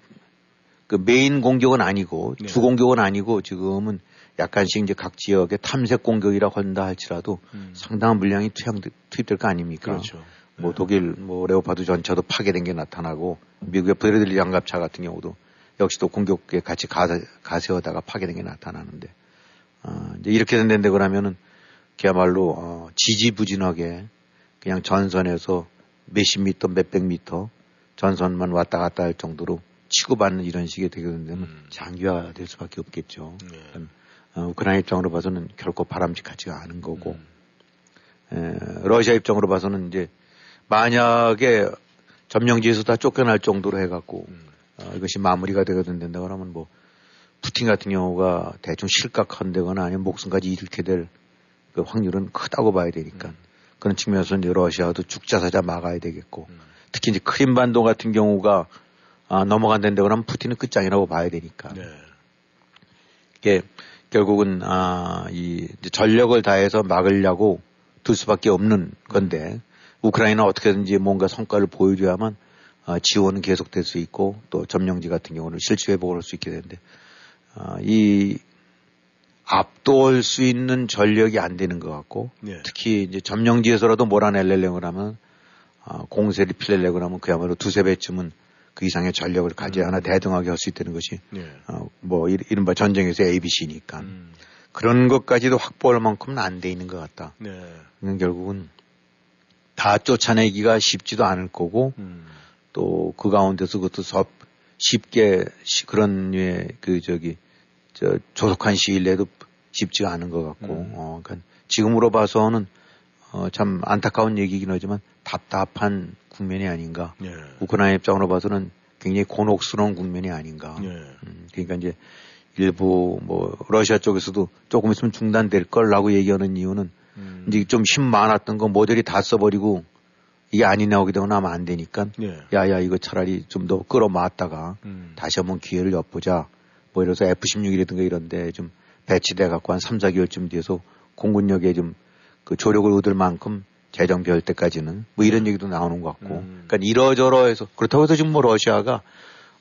Speaker 2: 그 메인 공격은 아니고
Speaker 1: 네.
Speaker 2: 주 공격은 아니고 지금은 약간씩 이제 각 지역의 탐색 공격이라고 한다 할지라도
Speaker 1: 음.
Speaker 2: 상당한 물량이 투양, 투입될 거 아닙니까?
Speaker 1: 그렇죠.
Speaker 2: 뭐
Speaker 1: 네.
Speaker 2: 독일 뭐 레오파드 전차도 파괴된 게 나타나고 미국의 브래들리 장갑차 같은 경우도 역시 또 공격에 같이 가세, 가세하다가 파괴된 게 나타나는데 어, 이제 이렇게 된다는데 그러면은 그야말로 어, 지지부진하게 그냥 전선에서 몇십 미터 몇백 미터 전선만 왔다 갔다 할 정도로 치고받는 이런 식의 되게 된다면
Speaker 1: 음.
Speaker 2: 장기화될 수밖에 없겠죠.
Speaker 1: 네.
Speaker 2: 어, 우크라이나 입장으로 봐서는 결코 바람직하지가 않은 거고
Speaker 1: 음.
Speaker 2: 에, 러시아 입장으로 봐서는 이제 만약에 점령지에서 다 쫓겨날 정도로 해갖고
Speaker 1: 음.
Speaker 2: 어, 이것이 마무리가 되거든 된다 그러면 뭐 푸틴 같은 경우가 대충 실각한다거나 아니면 목숨까지 잃게 될 그 확률은 크다고 봐야 되니까 음. 그런 측면에서 이제 러시아도 죽자사자 막아야 되겠고 음. 특히 이제 크림반도 같은 경우가 아, 넘어간다는데 그러면 푸틴은 끝장이라고 봐야 되니까 네. 이게 결국은 아, 이 전력을 다해서 막으려고 둘 수밖에 없는 건데 우크라이나 어떻게든지 뭔가 성과를 보여줘야만 아, 지원은 계속될 수 있고 또 점령지 같은 경우는 실시 회복을 할 수 있게 되는데 아, 이 압도할 수 있는 전력이 안 되는 것 같고 네. 특히 이제 점령지에서라도 몰아내려고 하면 아, 공세를 피려고 하면 그야말로 두세 배쯤은 그 이상의 전력을 가져야 하나 음. 대등하게 할 수 있다는 것이 네. 어, 뭐 이른바 전쟁에서 ABC니까 음. 그런 것까지도 확보할 만큼은 안 돼 있는 것 같다. 네. 결국은 다 쫓아내기가 쉽지도 않을 거고 음. 또그 가운데서 그것도 섭 쉽게 그런 류의 그 저기 저 조속한 시일 내도 쉽지가 않은 것 같고 음. 어 그러니까 지금으로 봐서는 어, 참 안타까운 얘기긴 하지만 답답한 국면이 아닌가. 예. 우크라이나 입장으로 봐서는 굉장히 곤혹스러운 국면이 아닌가. 예. 음, 그러니까 이제 일부 뭐 러시아 쪽에서도 조금 있으면 중단될 걸라고 얘기하는 이유는 음. 이제 좀 힘 많았던 거 모델이 다 써버리고 이게 아니 나오게 되거나 하면 안 되니까 예. 야야 이거 차라리 좀 더 끌어모았다가 음. 다시 한번 기회를 엿보자. 뭐 이래서 F-16이라든가 이런데 좀 배치돼 갖고 한 3, 4개월쯤 뒤에서 공군력에 좀 그 조력을 얻을 만큼 재정 비할 때까지는 뭐 이런 얘기도 나오는 것 같고. 음. 그러니까 이러저러 해서 그렇다고 해서 지금 뭐 러시아가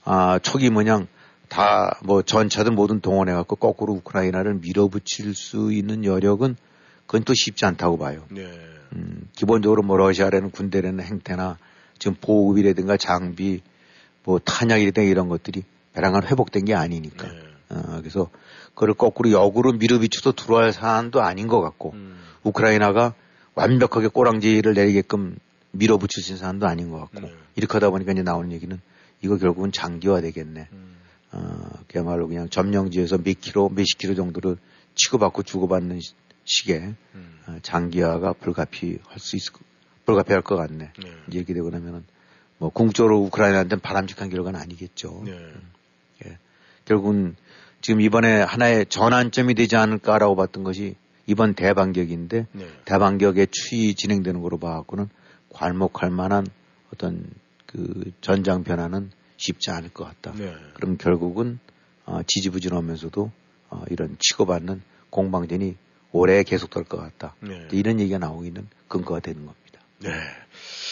Speaker 2: 아, 초기 뭐냥 다 뭐 전차든 뭐든 동원해 갖고 거꾸로 우크라이나를 밀어붙일 수 있는 여력은 그건 또 쉽지 않다고 봐요. 네. 음, 기본적으로 뭐 러시아라는 군대라는 행태나 지금 보급이라든가 장비 뭐 탄약이라든가 이런 것들이 배랑간 회복된 게 아니니까. 네. 어, 그래서 그걸 거꾸로 역으로 밀어붙여서 들어갈 사안도 아닌 것 같고 음. 우크라이나가 완벽하게 꼬랑지를 내리게끔 밀어붙이신 사람도 아닌 것 같고 네. 이렇게 하다 보니까 이제 나오는 얘기는 이거 결국은 장기화 되겠네. 음. 어, 그야말로 그냥 점령지에서 몇 킬로, 몇십 킬로 정도를 치고받고 주고받는 시기에 음. 어, 장기화가 불가피할 수 있을 불가피할 것 같네. 네. 얘기 되고 나면은 뭐 궁극적으로 우크라이나한테는 바람직한 결과는 아니겠죠. 네. 음. 예. 결국은 지금 이번에 하나의 전환점이 되지 않을까라고 봤던 것이 이번 대반격인데 네. 대반격의 추이 진행되는 거로 봐갖고는 괄목할 만한 어떤 그 전장 변화는 쉽지 않을 것 같다. 네. 그럼 결국은 어, 지지부진하면서도 어, 이런 치고받는 공방전이 오래 계속될 것 같다. 네. 이런 얘기가 나오고 있는 근거가 되는 겁니다.
Speaker 1: 네.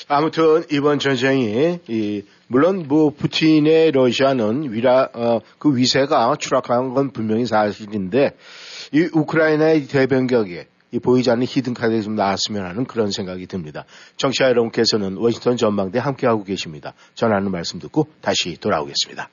Speaker 1: 아무튼 이번 전쟁이 이 물론 뭐 푸틴의 러시아는 위라 어, 그 위세가 추락한 건 분명히 사실인데 이 우크라이나의 대변격에 이 보이지 않는 히든 카드가 좀 나왔으면 하는 그런 생각이 듭니다. 정치자 여러분께서는 워싱턴 전망대 함께하고 계십니다. 전하는 말씀 듣고 다시 돌아오겠습니다.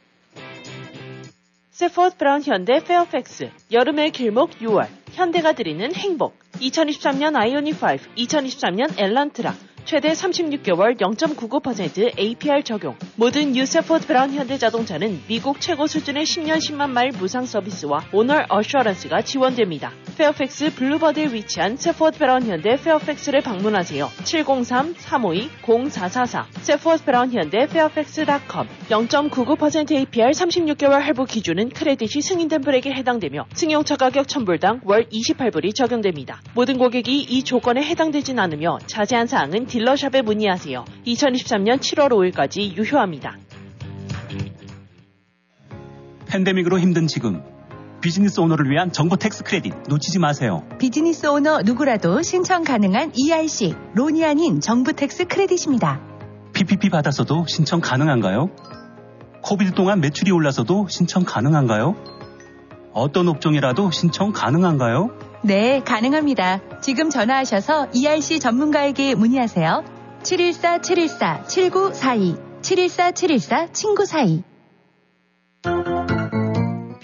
Speaker 3: 세포드 브라운 현대 페어팩스 여름의 길목 6월 현대가 드리는 행복 2023년 아이오닉 5 2023년 엘란트라 최대 36개월 0.99% APR 적용. 모든 유세포드 브라운 현대자동차는 미국 최고 수준의 10년 10만 마일 무상 서비스와 owner assurance가 지원됩니다. 페어팩스 블루버드에 위치한 세포드 브라운 현대 페어팩스를 방문하세요. 703-352-0444 세포드 브라운 현대 페어팩스.com 0.99% APR 36개월 할부 기준은 credit이 승인된 분에게 해당되며 승용차 가격 1000불당 월 28불이 적용됩니다. 모든 고객이 이 조건에 해당되진 않으며 자세한 사항은 dealer shop에 문의하세요. 2023년 7월 5일까지 유효합니다.
Speaker 4: 팬데믹으로 힘든 지금 비즈니스 owner를 위한 정보 tax credit 놓치지 마세요.
Speaker 5: 비즈니스 오너 누구라도 신청 가능한 ERC loan이 아닌 정부 tax credit입니다.
Speaker 4: PPP 받았어도 신청 가능한가요? COVID 동안 매출이 올랐어도 신청 가능한가요? 어떤 업종이라도 신청 가능한가요?
Speaker 5: 네, 가능합니다. 지금 전화하셔서 ERC 전문가에게 문의하세요. 714-714-7942 714-714-친구 사이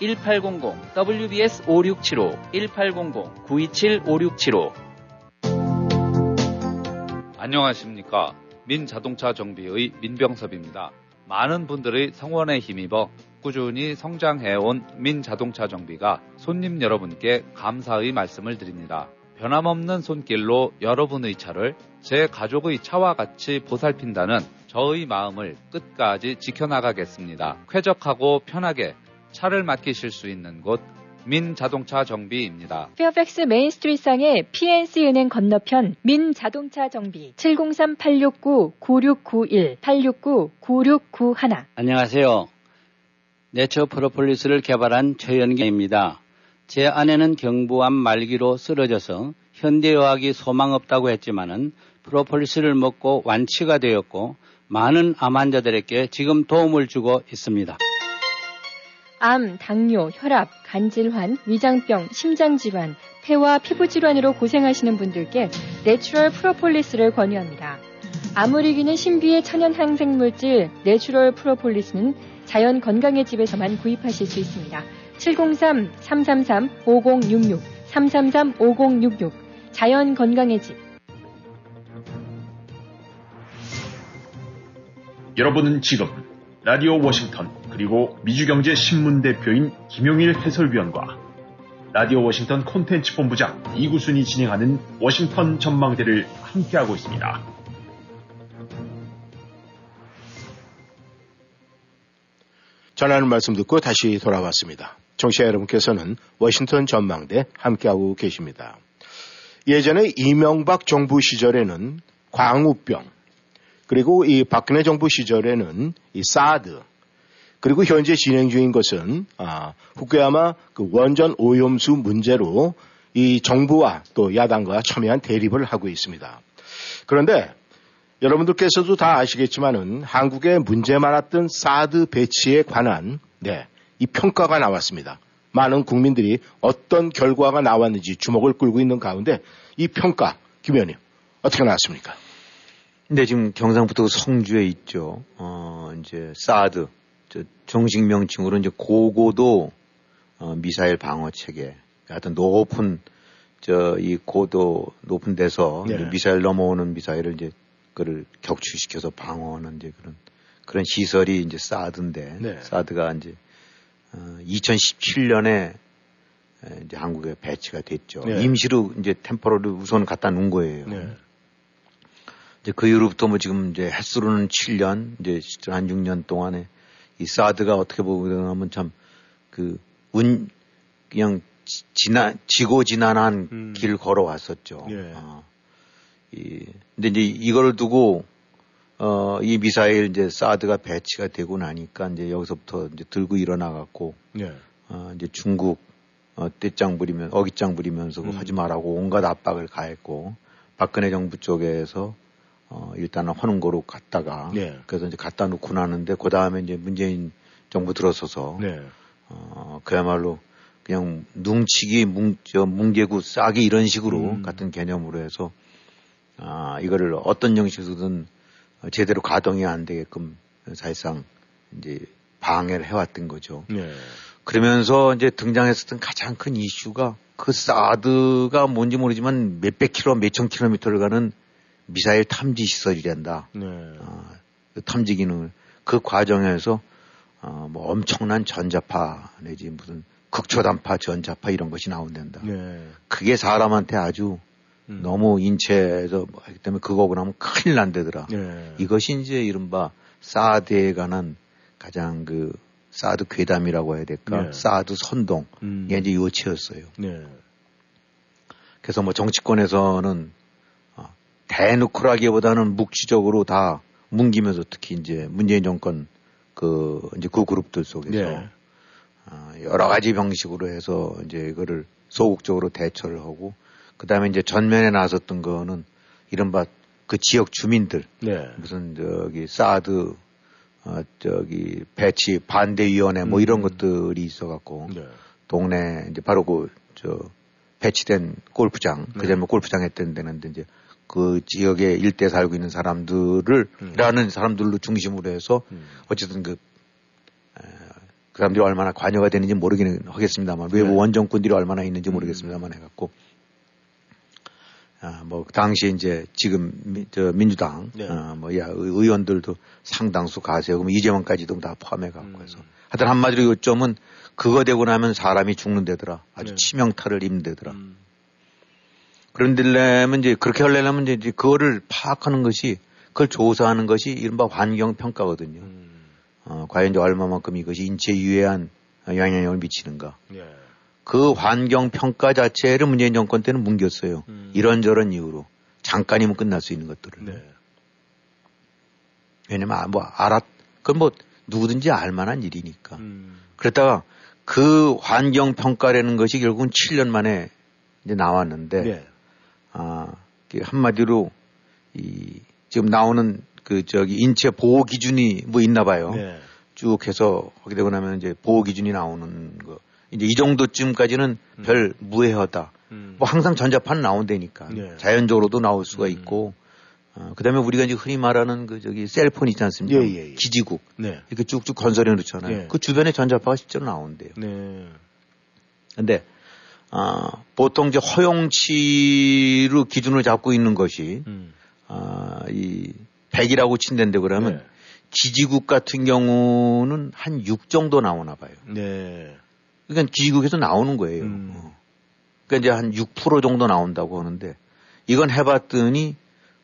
Speaker 6: 1800 WBS 5675 1800 927 5675
Speaker 7: 안녕하십니까. 민자동차 정비의 민병섭입니다. 많은 분들의 성원에 힘입어 꾸준히 성장해온 민자동차 정비가 손님 여러분께 감사의 말씀을 드립니다. 변함없는 손길로 여러분의 차를 제 가족의 차와 같이 보살핀다는 저의 마음을 끝까지 지켜나가겠습니다. 쾌적하고 편하게 차를 맡기실 수 있는 곳 민자동차 정비입니다.
Speaker 8: 페어팩스 메인스트리트상의 PNC 은행 건너편 민자동차 정비 703-869-9691 869-9691
Speaker 9: 안녕하세요. 내처 프로폴리스를 개발한 최연기입니다. 제 아내는 경부암 말기로 쓰러져서 현대의학이 소망 없다고 했지만은 프로폴리스를 먹고 완치가 되었고 많은 암 환자들에게 지금 도움을 주고 있습니다.
Speaker 8: 암, 당뇨, 혈압, 간질환, 위장병, 심장질환, 폐와 피부질환으로 고생하시는 분들께 natural 프로폴리스를 권유합니다. 암을 이기는 신비의 천연 항생물질 natural 프로폴리스는 자연 건강의 집에서만 구입하실 수 있습니다. 703-333-5066, 333-5066, 자연 건강의 집.
Speaker 10: 여러분은 지금 라디오 워싱턴 그리고 미주경제 신문 대표인 김용일 해설위원과 라디오 워싱턴 콘텐츠 본부장 이구순이 진행하는 워싱턴 전망대를 함께하고 있습니다.
Speaker 1: 전하는 말씀 듣고 다시 돌아왔습니다. 청취자 여러분께서는 워싱턴 전망대 함께하고 계십니다. 예전에 이명박 정부 시절에는 광우병, 그리고 이 박근혜 정부 시절에는 이 사드, 그리고 현재 진행 중인 것은 아, 후쿠야마 그 원전 오염수 문제로 이 정부와 또 야당과 첨예한 대립을 하고 있습니다. 그런데 여러분들께서도 다 아시겠지만은 한국에 문제 많았던 사드 배치에 관한 네, 이 평가가 나왔습니다. 많은 국민들이 어떤 결과가 나왔는지 주목을 끌고 있는 가운데 이 평가 김 의원님 어떻게 나왔습니까?
Speaker 2: 근데 지금 경상북도 성주에 있죠. 어, 이제 사드 저 정식 명칭으로 이제 고고도 어, 미사일 방어 체계 하여튼 높은 저 이 고도 높은 데서
Speaker 1: 네.
Speaker 2: 미사일 넘어오는 미사일을 이제 그를 격추시켜서 방어하는 이제 그런 그런 시설이 이제 사드인데
Speaker 1: 네.
Speaker 2: 사드가 이제 어, 2017년에 이제 한국에 배치가 됐죠.
Speaker 1: 네.
Speaker 2: 임시로 이제 템포러를 우선 갖다 놓은 거예요.
Speaker 1: 네.
Speaker 2: 이제 그 이후로부터 뭐 지금 이제 횟수로는 7년, 이제 한 6년 동안에 이 사드가 어떻게 보면 참 그 운, 그냥 지- 지나, 지고 지난한
Speaker 1: 음.
Speaker 2: 길 걸어왔었죠.
Speaker 1: 예.
Speaker 2: 어, 이, 근데 이제 이걸 두고 어, 이 미사일 이제 사드가 배치가 되고 나니까 이제 여기서부터 이제 들고 일어나 갖고
Speaker 1: 네.
Speaker 2: 어, 이제 중국 어, 떼짱 부리면 어깃장 부리면서 그거
Speaker 1: 음.
Speaker 2: 하지 말라고 온갖 압박을 가했고 박근혜 정부 쪽에서 어, 일단은 허는고로 갔다가
Speaker 1: 네.
Speaker 2: 그래서 이제 갖다 놓고 나는데 그 다음에 이제 문재인 정부 들어서서
Speaker 1: 네.
Speaker 2: 어, 그야말로 그냥 뭉치기, 뭉, 저, 뭉개고 싸기 이런 식으로
Speaker 1: 음.
Speaker 2: 같은 개념으로 해서 아, 이거를 어떤 형식으로든 어, 제대로 가동이 안 되게끔 사실상 이제 방해를 해왔던 거죠.
Speaker 1: 네.
Speaker 2: 그러면서 이제 등장했었던 가장 큰 이슈가 그 사드가 뭔지 모르지만 몇백 킬로, 몇천 킬로미터를 가는 미사일 탐지 시설이란다.
Speaker 1: 네.
Speaker 2: 어, 그 탐지 기능을 그 과정에서 어, 뭐 엄청난 전자파 내지 무슨 극초단파 전자파 이런 것이 나온단다.
Speaker 1: 네.
Speaker 2: 그게 사람한테 아주
Speaker 1: 음.
Speaker 2: 너무 인체에서 뭐 하기 때문에 그거고 나면 큰일 난다더라.
Speaker 1: 네.
Speaker 2: 이것이 이제 이른바 사드에 관한 가장 그 사드 괴담이라고 해야 될까?
Speaker 1: 네.
Speaker 2: 사드 선동.
Speaker 1: 음.
Speaker 2: 이게 이제 요체였어요.
Speaker 1: 네.
Speaker 2: 그래서 뭐 정치권에서는 어, 대놓고라기보다는 묵시적으로 다 뭉기면서 특히 이제 문재인 정권 그 이제 그 그룹들 속에서
Speaker 1: 네.
Speaker 2: 어, 여러 가지 방식으로 해서 이제 이거를 소극적으로 대처를 하고 그 다음에 이제 전면에 나섰던 거는 이른바 그 지역 주민들
Speaker 1: 네.
Speaker 2: 무슨 저기 사드 어 저기 배치 반대위원회 뭐 이런
Speaker 1: 음.
Speaker 2: 것들이 있어갖고
Speaker 1: 네.
Speaker 2: 동네 이제 바로 그 저 배치된 골프장
Speaker 1: 네.
Speaker 2: 그전에 골프장 했던 데는데 이제 그 지역에 일대 살고 있는 사람들을
Speaker 1: 음.
Speaker 2: 라는 사람들로 중심으로 해서
Speaker 1: 음.
Speaker 2: 어쨌든 그, 에, 그 사람들이 얼마나 관여가 되는지 모르기는 하겠습니다만 외부
Speaker 1: 네.
Speaker 2: 원정꾼들이 얼마나 있는지 모르겠습니다만 해갖고 아, 뭐, 그 당시에 이제 지금 미, 저 민주당,
Speaker 1: 네.
Speaker 2: 아, 뭐, 야, 의- 의원들도 상당수 가세요. 그럼 이재명까지도 다 포함해갖고
Speaker 1: 음.
Speaker 2: 해서. 하여튼 한마디로 요점은 그거 되고 나면 사람이 죽는데더라. 아주
Speaker 1: 네.
Speaker 2: 치명타를 입는데더라.
Speaker 1: 음.
Speaker 2: 그런 데려면 이제 그렇게 하려면 이제 그거를 파악하는 것이 그걸 조사하는 것이 이른바 환경 평가거든요.
Speaker 1: 음.
Speaker 2: 어, 과연 이제 얼마만큼 이것이 인체에 유해한 영향력을 미치는가.
Speaker 1: 예.
Speaker 2: 그 환경 평가 자체를 문재인 정권 때는 뭉겼어요.
Speaker 1: 음.
Speaker 2: 이런저런 이유로 잠깐이면 끝날 수 있는 것들을.
Speaker 1: 네.
Speaker 2: 왜냐면 아, 뭐 알았 그건 뭐 누구든지 알 만한 일이니까.
Speaker 1: 음.
Speaker 2: 그랬다가 그 환경 평가라는 것이 결국은 7년 만에 이제 나왔는데
Speaker 1: 네.
Speaker 2: 아 이게 한마디로 이 지금 나오는 그 저기 인체 보호 기준이 뭐 있나 봐요.
Speaker 1: 네.
Speaker 2: 쭉 해서 하게 되고 나면 이제 보호 기준이 나오는 거. 이제 이 정도쯤까지는 별 무해하다.
Speaker 1: 음.
Speaker 2: 뭐 항상 전자판 나온다니까.
Speaker 1: 네.
Speaker 2: 자연적으로도 나올 수가 있고. 어, 그 다음에 우리가 이제 흔히 말하는 그 저기 셀폰 있지 않습니까?
Speaker 1: 예, 예, 예.
Speaker 2: 기지국.
Speaker 1: 네.
Speaker 2: 이렇게 쭉쭉 건설해 놓잖아요.
Speaker 1: 예.
Speaker 2: 그 주변에 전자파가 실제로 나온대요.
Speaker 1: 네.
Speaker 2: 근데, 아, 보통 이제 허용치로 기준을 잡고 있는 것이,
Speaker 1: 음.
Speaker 2: 아, 이 100이라고 친댄데 그러면
Speaker 1: 네.
Speaker 2: 기지국 같은 경우는 한 6 정도 나오나 봐요.
Speaker 1: 네.
Speaker 2: 그러니까 기지국에서 나오는 거예요.
Speaker 1: 음.
Speaker 2: 어. 그러니까 이제 한 6% 정도 나온다고 하는데 이건 해봤더니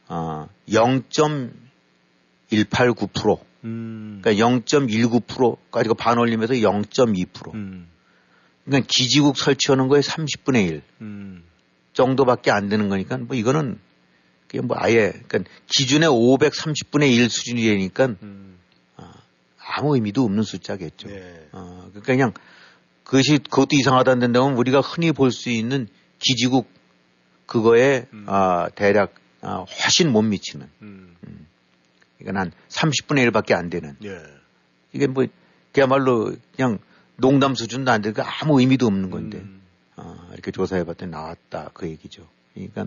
Speaker 2: 아, 0.189%.
Speaker 1: 음.
Speaker 2: 그러니까 0.19%까지 그 반올림에서 0.2%.
Speaker 1: 음.
Speaker 2: 그러니까 기지국 설치하는 거에 30분의 1
Speaker 1: 음.
Speaker 2: 정도밖에 안 되는 거니까 뭐 이거는 그게 뭐 아예 그러니까 기준의 530분의 1 수준이 되니까
Speaker 1: 음.
Speaker 2: 아무 의미도 없는 숫자겠죠.
Speaker 1: 네.
Speaker 2: 어, 그러니까 그냥 그것이 그것도 이상하다는 데면 우리가 흔히 볼 수 있는 기지국 그거에 아, 대략 아, 훨씬 못 미치는.
Speaker 1: 음.
Speaker 2: 그러니까 한 30분의 1밖에 안 되는.
Speaker 1: 예.
Speaker 2: 이게 뭐 그야말로 그냥 농담 수준도 안 되고 아무 의미도 없는 건데
Speaker 1: 음.
Speaker 2: 어, 이렇게 조사해봤더니 나왔다 그 얘기죠. 그러니까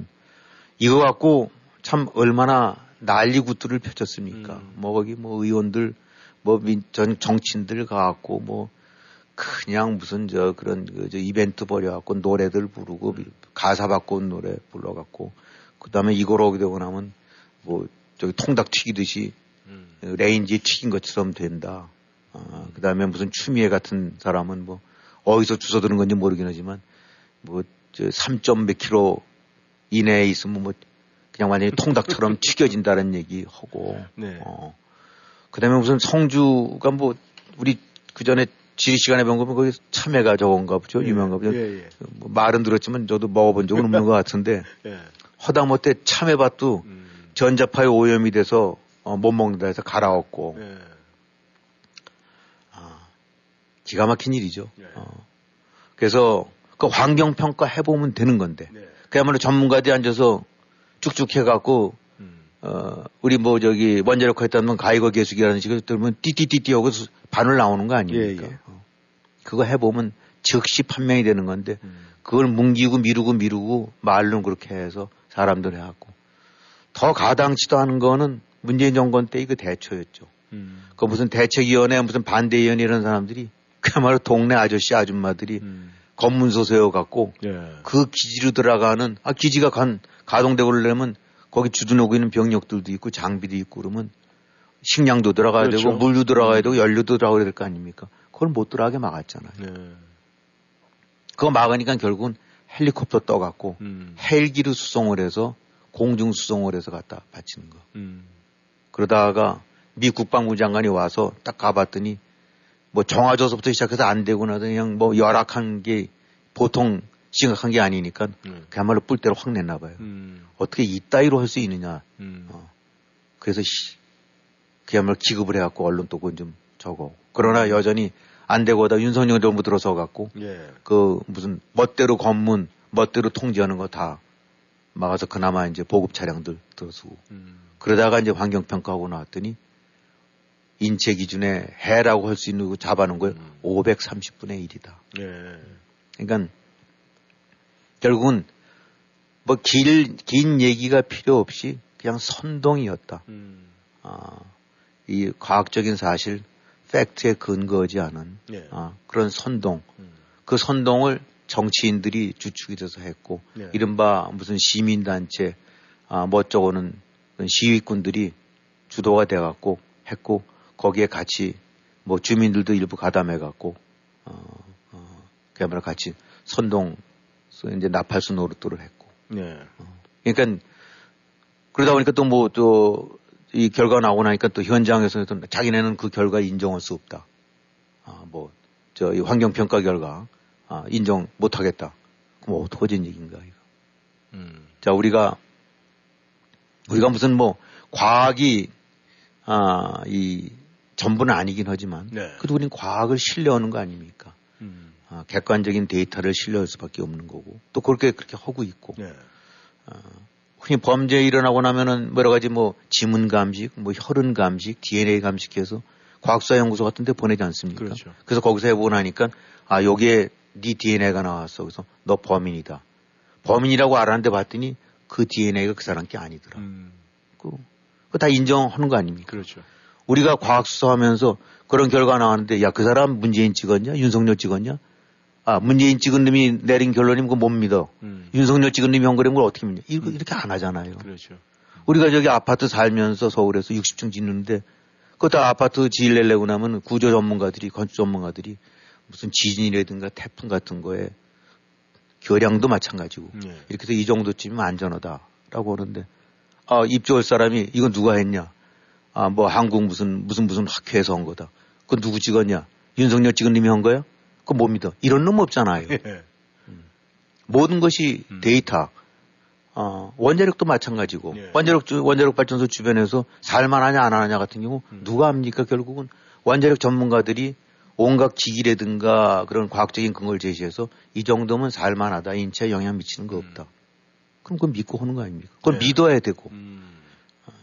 Speaker 2: 이거 갖고 참 얼마나 난리구뚜를 펼쳤습니까?
Speaker 1: 음.
Speaker 2: 뭐 거기 뭐 의원들 뭐 전 정치인들 가갖고 뭐 그냥 무슨 저 그런 그저 이벤트 벌여갖고 노래들 부르고 가사 바꾼 노래 불러갖고 그 다음에 이걸 오게 되고 나면 뭐 저기 통닭 튀기듯이
Speaker 1: 음.
Speaker 2: 레인지에 튀긴 것처럼 된다. 어, 그 다음에 무슨 추미애 같은 사람은 뭐 어디서 주워 들은 건지 모르긴 하지만 뭐저3몇 킬로 이내에 있으면 뭐 그냥 완전히 통닭처럼 튀겨진다는 얘기 하고
Speaker 1: 네.
Speaker 2: 어. 그 다음에 무슨 성주가 뭐 우리 그 전에 지리 시간에 본 거면 거기 참외가 저건가 보죠. 유명한가 보죠.
Speaker 1: 예, 예.
Speaker 2: 뭐 말은 들었지만 저도 먹어본 적은 없는 것 같은데
Speaker 1: 예.
Speaker 2: 허다못해 참외밭도
Speaker 1: 음.
Speaker 2: 전자파에 오염이 돼서 어, 못 먹는다 해서 갈아엎고
Speaker 1: 예.
Speaker 2: 기가 막힌 일이죠.
Speaker 1: 예.
Speaker 2: 어. 그래서 그 환경 평가 해보면 되는 건데
Speaker 1: 네.
Speaker 2: 그야말로 전문가들이 앉아서 쭉쭉 해갖고
Speaker 1: 음.
Speaker 2: 어 우리 뭐 저기 원자력 했다면 가이거 계수기라는 식으로 들으면 띠띠띠띠 하고 수- 반을 나오는 거 아닙니까?
Speaker 1: 예, 예.
Speaker 2: 어. 그거 해보면 즉시 판명이 되는 건데
Speaker 1: 음.
Speaker 2: 그걸 뭉기고 미루고 미루고 말로 그렇게 해서 사람들 해갖고 더 가당치도 않은 거는 문재인 정권 때 이거 대처였죠.
Speaker 1: 음.
Speaker 2: 그 무슨 대책위원회 무슨 반대위원회 이런 사람들이 그야말로 동네 아저씨 아줌마들이
Speaker 1: 음.
Speaker 2: 검문소 세워갖고
Speaker 1: 예.
Speaker 2: 그 기지로 들어가는 아 기지가 간 가동되고 그러려면 거기 주둔하고 있는 병력들도 있고 장비도 있고 그러면 식량도 들어가야
Speaker 1: 그렇죠.
Speaker 2: 되고 물도 들어가야 되고 연료도 들어가야 될 거 아닙니까? 그걸 못 들어가게 막았잖아요.
Speaker 1: 예.
Speaker 2: 그거 막으니까 결국은 헬리콥터 떠갖고
Speaker 1: 음.
Speaker 2: 헬기로 수송을 해서 공중 수송을 해서 갖다 바치는 거.
Speaker 1: 음.
Speaker 2: 그러다가 미 국방부 장관이 와서 딱 가봤더니 뭐 정화조서부터 시작해서 안 되고 나서 그냥 뭐 열악한 게 보통 심각한 게 아니니까
Speaker 1: 음.
Speaker 2: 그야말로 뿔대로 확 냈나 봐요.
Speaker 1: 음.
Speaker 2: 어떻게 이따위로 할 수 있느냐.
Speaker 1: 음.
Speaker 2: 어. 그래서 씨, 그야말로 기급을 해갖고 언론 또 그건 좀 적어. 그러나 여전히 안 되고다 윤석열 정부 들어서 갖고
Speaker 1: 예.
Speaker 2: 그 무슨 멋대로 검문, 멋대로 통제하는 거 다 막아서 그나마 이제 보급 차량들 들어서고
Speaker 1: 음.
Speaker 2: 그러다가 이제 환경평가하고 나왔더니 인체 기준에 해라고 할 수 있는 거 잡아놓은 거예요. 530분의 1이다.
Speaker 1: 예.
Speaker 2: 그러니까 결국은 뭐 길, 긴 얘기가 필요 없이 그냥 선동이었다.
Speaker 1: 음.
Speaker 2: 아, 이 과학적인 사실 팩트에 근거하지 않은
Speaker 1: 예.
Speaker 2: 아, 그런 선동, 그 선동을 정치인들이 주축이 돼서 했고
Speaker 1: 네.
Speaker 2: 이른바 무슨 시민단체 아, 뭐 어쩌고는 시위꾼들이 주도가 돼갖고 했고 거기에 같이 뭐 주민들도 일부 가담해 갖고 어, 어, 그야말로 같이 선동 소 이제 나팔수 노릇들을 했고
Speaker 1: 네.
Speaker 2: 그러니까 그러다 보니까 또 뭐 또 이 결과 나오고 나니까 또 현장에서는 자기네는 그 결과 인정할 수 없다. 아, 뭐, 저, 이 환경평가 결과, 아, 인정 못 하겠다. 그럼 어떡하진 얘기인가, 이거.
Speaker 1: 음.
Speaker 2: 자, 우리가, 우리가 무슨 뭐, 과학이, 아, 이, 전부는 아니긴 하지만,
Speaker 1: 네.
Speaker 2: 그래도 우리는 과학을 신뢰하는 거 아닙니까?
Speaker 1: 음.
Speaker 2: 아, 객관적인 데이터를 신뢰할 수밖에 없는 거고, 또 그렇게 그렇게 하고 있고,
Speaker 1: 네.
Speaker 2: 흔히 범죄 일어나고 나면은 여러 가지 뭐 지문 감식, 뭐 혈흔 감식, DNA 감식해서 과학수사 연구소 같은 데 보내지 않습니까?
Speaker 1: 그렇죠.
Speaker 2: 래서 거기서 해보고 나니까 아, 여기에 네 DNA가 나왔어. 그래서 너 범인이다. 범인이라고 알았는데 봤더니 그 DNA가 그 사람 게 아니더라. 그, 그거 다 인정하는 거 아닙니까?
Speaker 1: 그렇죠.
Speaker 2: 우리가 과학수사하면서 그런 결과 나왔는데 야, 그 사람 문재인 찍었냐? 윤석열 찍었냐? 아, 문재인 찍은 놈이 내린 결론이면 그거 못 믿어.
Speaker 1: 음.
Speaker 2: 윤석열 찍은 놈이 한 거라면 그걸 어떻게 믿냐? 이거 이렇게 안 하잖아요.
Speaker 1: 그렇죠.
Speaker 2: 우리가 저기 아파트 살면서 서울에서 60층 짓는데 그것도 아파트 지을려고 나면 구조 전문가들이 건축 전문가들이 무슨 지진이라든가 태풍 같은 거에 교량도 마찬가지고
Speaker 1: 네.
Speaker 2: 이렇게 해서 이 정도쯤이면 안전하다라고 하는데 아 입주할 사람이 이건 누가 했냐 아 뭐 한국 무슨 무슨 무슨 학회에서 한 거다. 그건 누구 찍었냐 윤석열 찍은 놈이 한 거야? 그건 못 믿어. 이런 놈 없잖아요.
Speaker 1: 예.
Speaker 2: 모든 것이 데이터. 어, 원자력도 마찬가지고. 원자력 주- 원자력 발전소 주변에서 살만하냐 안 하냐 같은 경우 누가 합니까? 결국은 원자력 전문가들이 온갖 기기라든가 그런 과학적인 근거를 제시해서 이 정도면 살만하다. 인체에 영향 미치는 거 없다. 그럼 그건 믿고 하는 거 아닙니까? 그걸 믿어야 되고.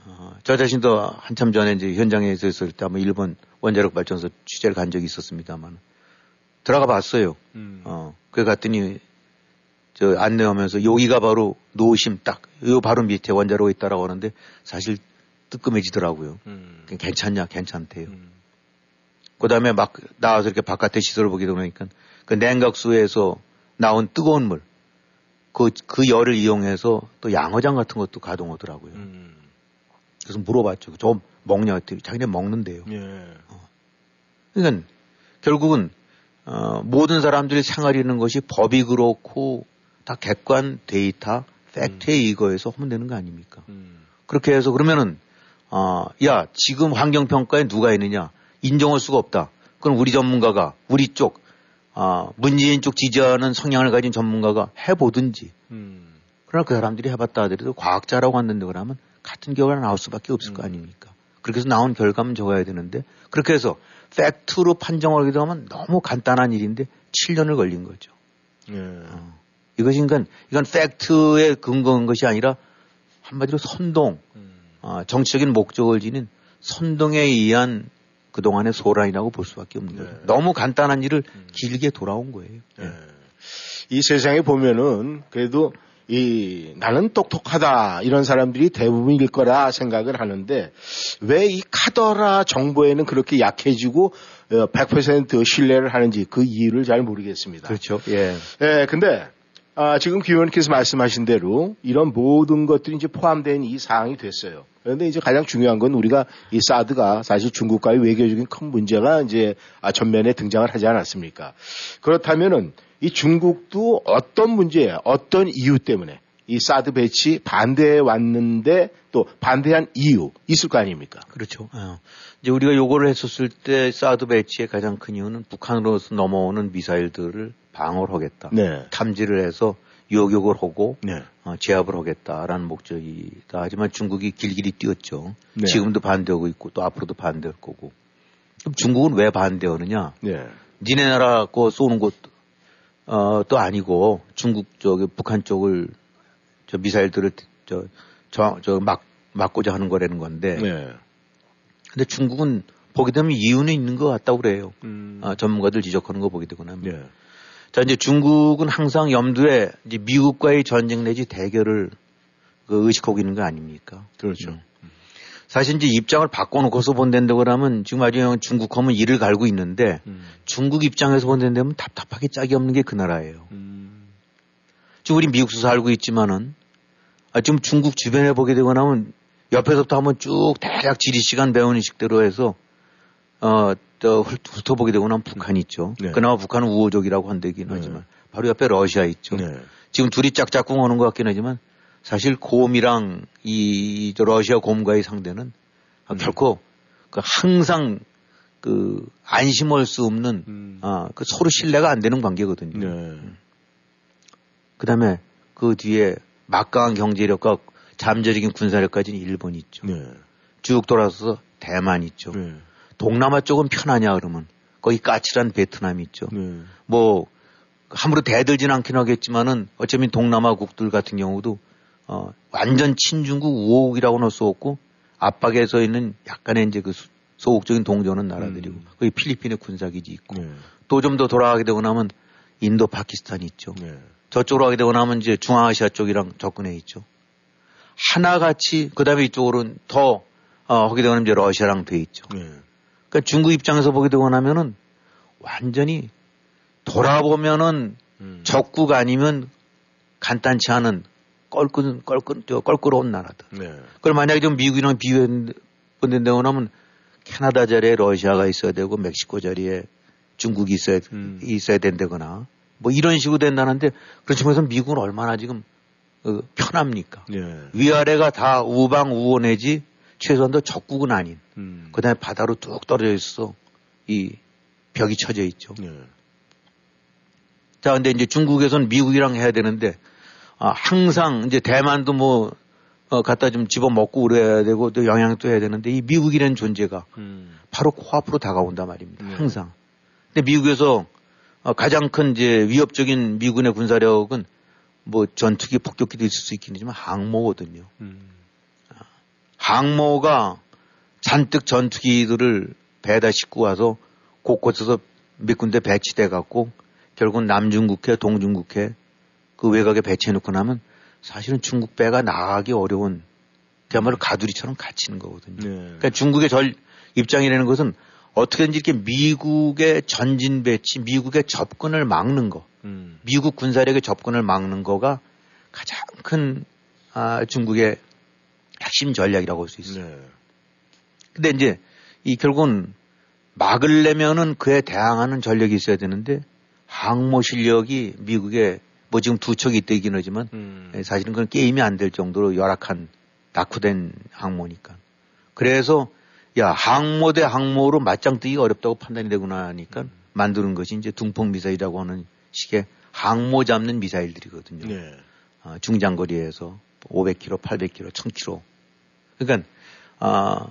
Speaker 2: 어, 저 자신도 한참 전에 이제 현장에서 있을 때 한번 일본 원자력 발전소 취재를 간 적이 있었습니다만 들어가 봤어요. 어, 그래 갔더니 저 안내하면서 여기가 바로 노심 딱, 요 바로 밑에 원자로가 있다라고 하는데 사실 뜨끔해지더라고요. 그냥 괜찮냐, 괜찮대요. 그 다음에 막 나와서 이렇게 바깥에 시설을 보게 되니까 그 냉각수에서 나온 뜨거운 물, 그, 그 열을 이용해서 또 양어장 같은 것도 가동하더라고요. 그래서 물어봤죠. 저 먹냐? 했더니 자기네 먹는데요.
Speaker 1: 예.
Speaker 2: 그러니까 결국은 어, 모든 사람들이 생활하는 것이 법이 그렇고 다 객관 데이터 팩트에 의거해서 하면 되는 거 아닙니까? 그렇게 해서 그러면은 어, 야 지금 환경평가에 누가 있느냐 인정할 수가 없다. 그럼 우리 전문가가 우리 쪽 아, 문재인 쪽 지지하는 성향을 가진 전문가가 해보든지. 그러나 그 사람들이 해봤다 하더라도 과학자라고 왔는데 그러면 같은 결과가 나올 수밖에 없을 거 아닙니까? 그렇게 해서 나온 결과만 적어야 되는데 그렇게 해서 팩트로 판정하게 되면 너무 간단한 일인데 7년을 걸린 거죠.
Speaker 1: 예.
Speaker 2: 이것인 건 이건 팩트에 근거한 것이 아니라 한마디로 선동, 아, 정치적인 목적을 지닌 선동에 의한 그동안의 소란이라고 볼 수밖에 없는 거죠. 너무 간단한 일을 길게 돌아온 거예요.
Speaker 1: 예. 이 세상에 보면은 그래도 이 나는 똑똑하다 이런 사람들이 대부분일 거라 생각을 하는데 왜 이 카더라 정보에는 그렇게 약해지고 어, 100% 신뢰를 하는지 그 이유를 잘 모르겠습니다.
Speaker 2: 그렇죠. 예.
Speaker 1: 예, 근데 아, 지금 김 의원께서 말씀하신 대로 이런 모든 것들이 이제 포함된 이 사항이 됐어요. 그런데 이제 가장 중요한 건 우리가 이 사드가 사실 중국과의 외교적인 큰 문제가 이제 아, 전면에 등장을 하지 않았습니까? 그렇다면은 이 중국도 어떤 문제, 어떤 이유 때문에 이 사드 배치 반대해 왔는데 또 반대한 이유 있을 거 아닙니까?
Speaker 2: 그렇죠. 어. 이제 우리가 요거를 했었을 때 사드 배치의 가장 큰 이유는 북한으로서 넘어오는 미사일들을 방어를 하겠다.
Speaker 1: 네.
Speaker 2: 탐지를 해서 요격을 하고
Speaker 1: 네.
Speaker 2: 어, 제압을 하겠다라는 목적이다. 하지만 중국이 길길이 뛰었죠.
Speaker 1: 네.
Speaker 2: 지금도 반대하고 있고 또 앞으로도 반대할 거고. 그럼 중국은 왜 반대하느냐?
Speaker 1: 네.
Speaker 2: 니네 나라 거 쏘는 것도 어, 또 아니고 중국 쪽에 북한 쪽을 저 미사일들을 저, 저, 저 막, 막고자 하는 거라는 건데.
Speaker 1: 네.
Speaker 2: 근데 중국은 보게 되면 이유는 있는 것 같다고 그래요.
Speaker 1: 음.
Speaker 2: 아, 전문가들 지적하는 거 보게 되고 나면.
Speaker 1: 네.
Speaker 2: 자, 이제 중국은 항상 염두에 이제 미국과의 전쟁 내지 대결을 그 의식하고 있는 거 아닙니까?
Speaker 1: 그렇죠.
Speaker 2: 음. 사실 이제 입장을 바꿔놓고서 본다고 그러면 지금 아주 중국 하면 이를 갈고 있는데
Speaker 1: 음.
Speaker 2: 중국 입장에서 본다면 답답하게 짝이 없는 게 그 나라예요.
Speaker 1: 음.
Speaker 2: 지금 우리 미국에서 살고 있지만은 아, 지금 중국 주변에 보게 되고 나면 옆에서부터 한번 쭉 대략 지리 시간 배우는 식대로 해서 어, 또 훑어보게 되고 나면 북한이 있죠.
Speaker 1: 네.
Speaker 2: 그나마 북한은 우호적이라고 한다긴 하지만 바로 옆에 러시아 있죠.
Speaker 1: 네.
Speaker 2: 지금 둘이 짝짝꿍 오는 것 같긴 하지만 사실 곰이랑 이, 저 러시아 곰과의 상대는 아, 결코 그 항상 그 안심할 수 없는 아, 그 서로 신뢰가 안 되는 관계거든요.
Speaker 1: 네.
Speaker 2: 그 다음에 그 뒤에 막강한 경제력과 잠재적인 군사력까지는 일본이 있죠.
Speaker 1: 네.
Speaker 2: 쭉 돌아서서 대만 있죠. 동남아 쪽은 편하냐 그러면 거기 까칠한 베트남이 있죠.
Speaker 1: 네.
Speaker 2: 뭐 함부로 대들진 않긴 하겠지만은 어쩌면 동남아국들 같은 경우도 어 완전 친중국 우호국이라고는 할 수 없고 압박에 서 있는 약간의 이제 그 수- 소극적인 동조하는 나라들이고 거기 필리핀의 군사기지 있고 또좀 더 돌아가게 되고 나면 인도 파키스탄이 있죠. 저쪽으로 가게 되고 나면 이제 중앙아시아 쪽이랑 접근해 있죠. 하나같이 그다음에 이쪽으로는 더 어, 하게 되면 이제 러시아랑 돼 있죠. 그러니까 중국 입장에서 보게 되고 나면은 완전히 돌아보면은 적국 아니면 간단치 않은 껄끄 껄끄 저 껄끄러운 나라다.
Speaker 1: 네.
Speaker 2: 그걸 만약에 좀 미국이랑 비교한다고 하면 캐나다 자리에 러시아가 있어야 되고 멕시코 자리에 중국이 있어야 있어야 된다거나 뭐 이런 식으로 된다는데 그렇지만 미국은 얼마나 지금 어, 편합니까?
Speaker 1: 네.
Speaker 2: 위아래가 다 우방 우원해지 최소한도 적국은 아닌
Speaker 1: 음.
Speaker 2: 그다음에 바다로 뚝 떨어져 있어 이 벽이 쳐져 있죠.
Speaker 1: 네.
Speaker 2: 자, 근데 이제 중국에서는 미국이랑 해야 되는데, 아, 항상 이제 대만도 뭐, 어, 갖다 좀 집어 먹고 그래야 되고 또 영향도 해야 되는데 이 미국이라는 존재가
Speaker 1: 음.
Speaker 2: 바로 코앞으로 다가온단 말입니다. 항상. 근데 미국에서 어, 가장 큰 이제 위협적인 미군의 군사력은 뭐 전투기 폭격기도 있을 수 있긴 하지만 항모거든요. 아, 항모가 잔뜩 전투기들을 배에다 싣고 와서 곳곳에서 몇 군데 배치돼 갖고 결국은 남중국해, 동중국해 그 외곽에 배치해놓고 나면 사실은 중국 배가 나가기 어려운 그야말로 가두리처럼 갇히는 거거든요. 그러니까 중국의 절 입장이라는 것은 어떻게든지 이렇게 미국의 전진 배치, 미국의 접근을 막는 거,
Speaker 1: 음.
Speaker 2: 미국 군사력의 접근을 막는 거가 가장 큰 아, 중국의 핵심 전략이라고 할 수 있어요. 근데 이제 이 결국은 막으려면은 그에 대항하는 전력이 있어야 되는데 항모 실력이 미국에 뭐 지금 두 척이 있다긴 하지만 예, 사실은 그건 게임이 안 될 정도로 열악한 낙후된 항모니까. 그래서 야 항모 대 항모로 맞짱 뜨기가 어렵다고 판단이 되고 나니까 만드는 것이 이제 둥폭 미사일이라고 하는 식의 항모 잡는 미사일들이거든요.
Speaker 1: 네.
Speaker 2: 아, 중장거리에서 500km, 800km, 1000km. 그러니까 아,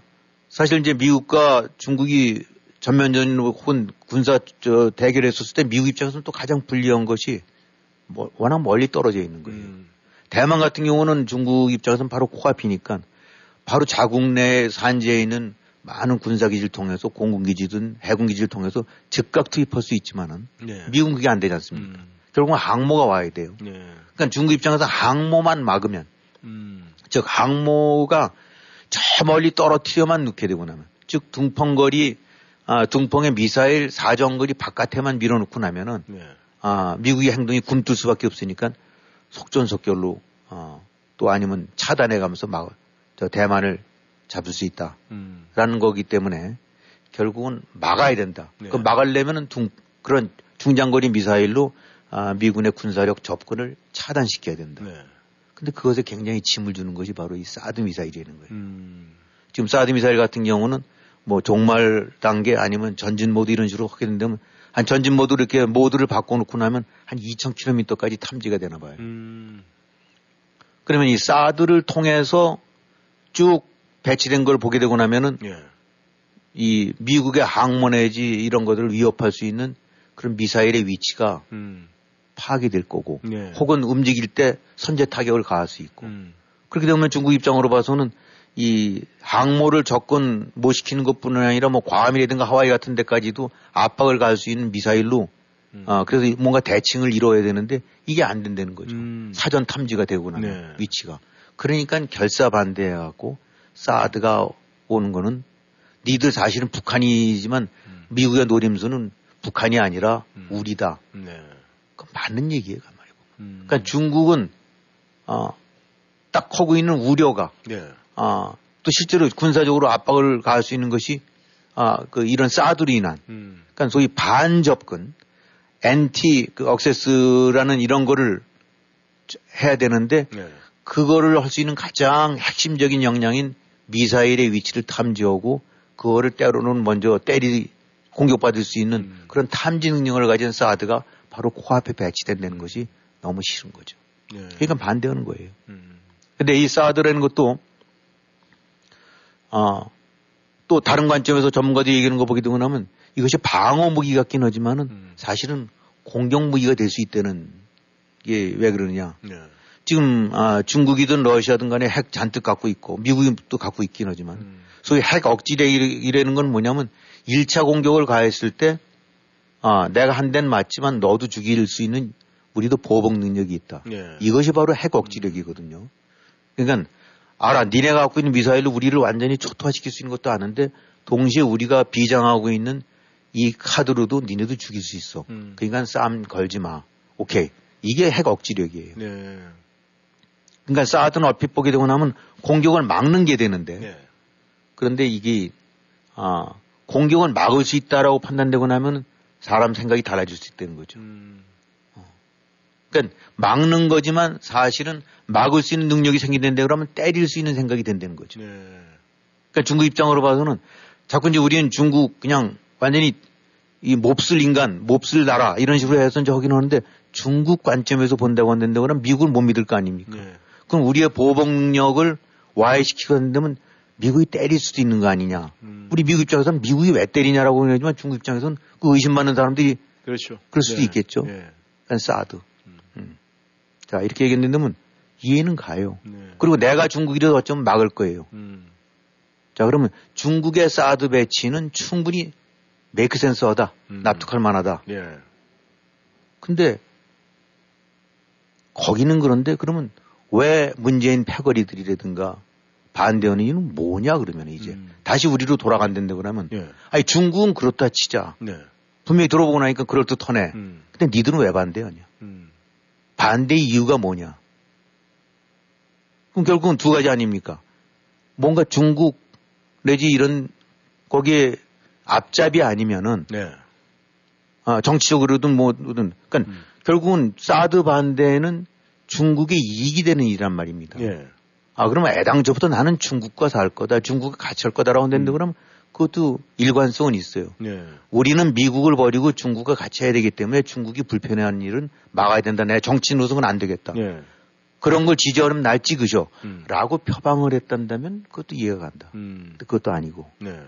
Speaker 2: 사실 이제 미국과 중국이 전면전 혹은 군사 저 대결했었을 때 미국 입장에서는 또 가장 불리한 것이 뭐 워낙 멀리 떨어져 있는 거예요. 대만 같은 경우는 중국 입장에서는 바로 코앞이니까 바로 자국 내 산지에 있는 많은 군사기지를 통해서 공군기지든 해군기지를 통해서 즉각 투입할 수 있지만은
Speaker 1: 네.
Speaker 2: 미국은 그게 안 되지 않습니까? 결국은 항모가 와야 돼요.
Speaker 1: 네.
Speaker 2: 그러니까 중국 입장에서 항모만 막으면
Speaker 1: 음.
Speaker 2: 즉 항모가 저 멀리 떨어뜨려만 넣게 되고 나면 즉 둥펑거리 아, 둥펑의 미사일 사정거리 바깥에만 밀어놓고 나면은
Speaker 1: 네.
Speaker 2: 아, 미국의 행동이 굼뜰 수밖에 없으니까 속전속결로 어, 또 아니면 차단해가면서 막 저 대만을 잡을 수 있다라는
Speaker 1: 음.
Speaker 2: 거기 때문에 결국은 막아야 된다.
Speaker 1: 네.
Speaker 2: 그 막으려면은 둥, 그런 중장거리 미사일로 아, 미군의 군사력 접근을 차단시켜야 된다.
Speaker 1: 네.
Speaker 2: 근데 그것에 굉장히 짐을 주는 것이 바로 이 사드 미사일이라는 거예요.
Speaker 1: 음.
Speaker 2: 지금 사드 미사일 같은 경우는 뭐 종말 단계 아니면 전진 모드 이런 식으로 하게 된다면 한 전진 모드 이렇게 모드를 바꿔놓고 나면 한 2,000km까지 탐지가 되나 봐요.
Speaker 1: 음.
Speaker 2: 그러면 이 사드를 통해서 쭉 배치된 걸 보게 되고 나면은
Speaker 1: 예.
Speaker 2: 이 미국의 항모 내지 이런 것들을 위협할 수 있는 그런 미사일의 위치가
Speaker 1: 음.
Speaker 2: 파악이 될 거고
Speaker 1: 네.
Speaker 2: 혹은 움직일 때 선제 타격을 가할 수 있고
Speaker 1: 음.
Speaker 2: 그렇게 되면 중국 입장으로 봐서는 이 항모를 접근 못 시키는 것뿐 아니라 뭐 괌이라든가 하와이 같은 데까지도 압박을 가할 수 있는 미사일로
Speaker 1: 음.
Speaker 2: 어, 그래서 뭔가 대칭을 이루어야 되는데 이게 안 된다는 거죠. 사전 탐지가 되고 나면
Speaker 1: 네.
Speaker 2: 위치가. 그러니까 결사 반대해갖고 사드가 보는 거는 니들 사실은 북한이지만 미국의 노림수는 북한이 아니라 우리다.
Speaker 1: 네.
Speaker 2: 그 맞는 얘기예요, 가만히 보면.
Speaker 1: 음.
Speaker 2: 그러니까 중국은 어, 딱 하고 있는 우려가
Speaker 1: 네.
Speaker 2: 어, 또 실제로 군사적으로 압박을 가할 수 있는 것이 아, 그 이런 사드로 인한
Speaker 1: 음.
Speaker 2: 그러니까 소위 반접근, 엔티 그 억세스라는 이런 거를 해야 되는데
Speaker 1: 네.
Speaker 2: 그거를 할 수 있는 가장 핵심적인 역량인 미사일의 위치를 탐지하고 그거를 때로는 먼저 때리 공격받을 수 있는
Speaker 1: 음.
Speaker 2: 그런 탐지 능력을 가진 사드가 바로 코앞에 배치된다는 것이 너무 싫은 거죠.
Speaker 1: 네.
Speaker 2: 그러니까 반대하는 거예요.
Speaker 1: 음.
Speaker 2: 근데 이 사드라는 것도 어, 또 다른 관점에서 전문가들이 얘기하는 거 보게 되고 나면 이것이 방어 무기 같긴 하지만은
Speaker 1: 음.
Speaker 2: 사실은 공격 무기가 될 수 있다는 게 왜 그러느냐.
Speaker 1: 네.
Speaker 2: 지금 아, 중국이든 러시아든 간에 핵 잔뜩 갖고 있고 미국이 또 갖고 있긴 하지만
Speaker 1: 음.
Speaker 2: 소위 핵 억지력이라는 건 뭐냐면 1차 공격을 가했을 때 아, 내가 한 대는 맞지만 너도 죽일 수 있는 우리도 보복 능력이 있다.
Speaker 1: 네.
Speaker 2: 이것이 바로 핵 억지력이거든요. 그러니까 알아, 니네가 갖고 있는 미사일로 우리를 완전히 초토화시킬 수 있는 것도 아는데 동시에 우리가 비장하고 있는 이 카드로도 니네도 죽일 수 있어.
Speaker 1: 음.
Speaker 2: 그러니까 싸움 걸지 마. 오케이. 이게 핵 억지력이에요.
Speaker 1: 네.
Speaker 2: 그러니까 사드는 얼핏 보게 되고 나면 공격을 막는 게 되는데
Speaker 1: 네.
Speaker 2: 그런데 이게 아, 공격을 막을 수 있다라고 판단되고 나면 사람 생각이 달라질 수 있다는 거죠.
Speaker 1: 음.
Speaker 2: 그러니까 막는 거지만 사실은 막을 수 있는 능력이 생긴다는데 그러면 때릴 수 있는 생각이 된다는 거죠.
Speaker 1: 네.
Speaker 2: 그러니까 중국 입장으로 봐서는 자꾸 이제 우리는 중국 그냥 완전히 이 몹쓸 인간, 몹쓸 나라 이런 식으로 해서 이제 하긴 하는데 중국 관점에서 본다고 한다는데 그러면 미국을 못 믿을 거 아닙니까?
Speaker 1: 네.
Speaker 2: 그럼 우리의 보복 능력을 와해시키고 한다면 미국이 때릴 수도 있는 거 아니냐.
Speaker 1: 음.
Speaker 2: 우리 미국 입장에서는 미국이 왜 때리냐라고 그러지만 중국 입장에서는 그 의심 많은 사람들이
Speaker 1: 그렇죠.
Speaker 2: 그럴 수도
Speaker 1: 네.
Speaker 2: 있겠죠.
Speaker 1: 네.
Speaker 2: 그러니까 사드. 음. 자, 이렇게 얘기했는데 이해는 가요.
Speaker 1: 네.
Speaker 2: 그리고 내가 중국이라도 어쩌면 막을 거예요.
Speaker 1: 음.
Speaker 2: 자, 그러면 중국의 사드 배치는 충분히 메이크 센서하다.
Speaker 1: 음.
Speaker 2: 납득할 만하다.
Speaker 1: 예.
Speaker 2: 근데 거기는 그런데 그러면 왜 문재인 패거리들이라든가 반대하는 이유는 뭐냐 그러면 이제
Speaker 1: 음.
Speaker 2: 다시 우리로 돌아간다는데 그러면
Speaker 1: 예.
Speaker 2: 아니 중국은 그렇다 치자.
Speaker 1: 네.
Speaker 2: 분명히 들어보고 나니까 그럴듯하네.
Speaker 1: 음.
Speaker 2: 근데 니들은 왜 반대하냐?
Speaker 1: 음.
Speaker 2: 반대 이유가 뭐냐? 그럼 결국은 두 가지 아닙니까? 뭔가 중국 내지 이런 거기에 앞잡이 아니면은
Speaker 1: 네.
Speaker 2: 아, 정치적으로든 뭐든 그러니까
Speaker 1: 음.
Speaker 2: 결국은 사드 반대는 중국의 이익이 되는 일이란 말입니다.
Speaker 1: 예.
Speaker 2: 아 그러면 애당초부터 나는 중국과 살 거다, 중국과 같이 할 거다라고 했는데
Speaker 1: 음.
Speaker 2: 그러면 그것도 일관성은 있어요.
Speaker 1: 네.
Speaker 2: 우리는 미국을 버리고 중국과 같이 해야 되기 때문에 중국이 불편해하는 일은 막아야 된다. 내 정치 노선은 안 되겠다.
Speaker 1: 예.
Speaker 2: 그런 걸 지지하면 날 찍으셔.
Speaker 1: 음.
Speaker 2: 라고 표방을 했단다면 그것도 이해가 간다.
Speaker 1: 음.
Speaker 2: 그것도 아니고.
Speaker 1: 네.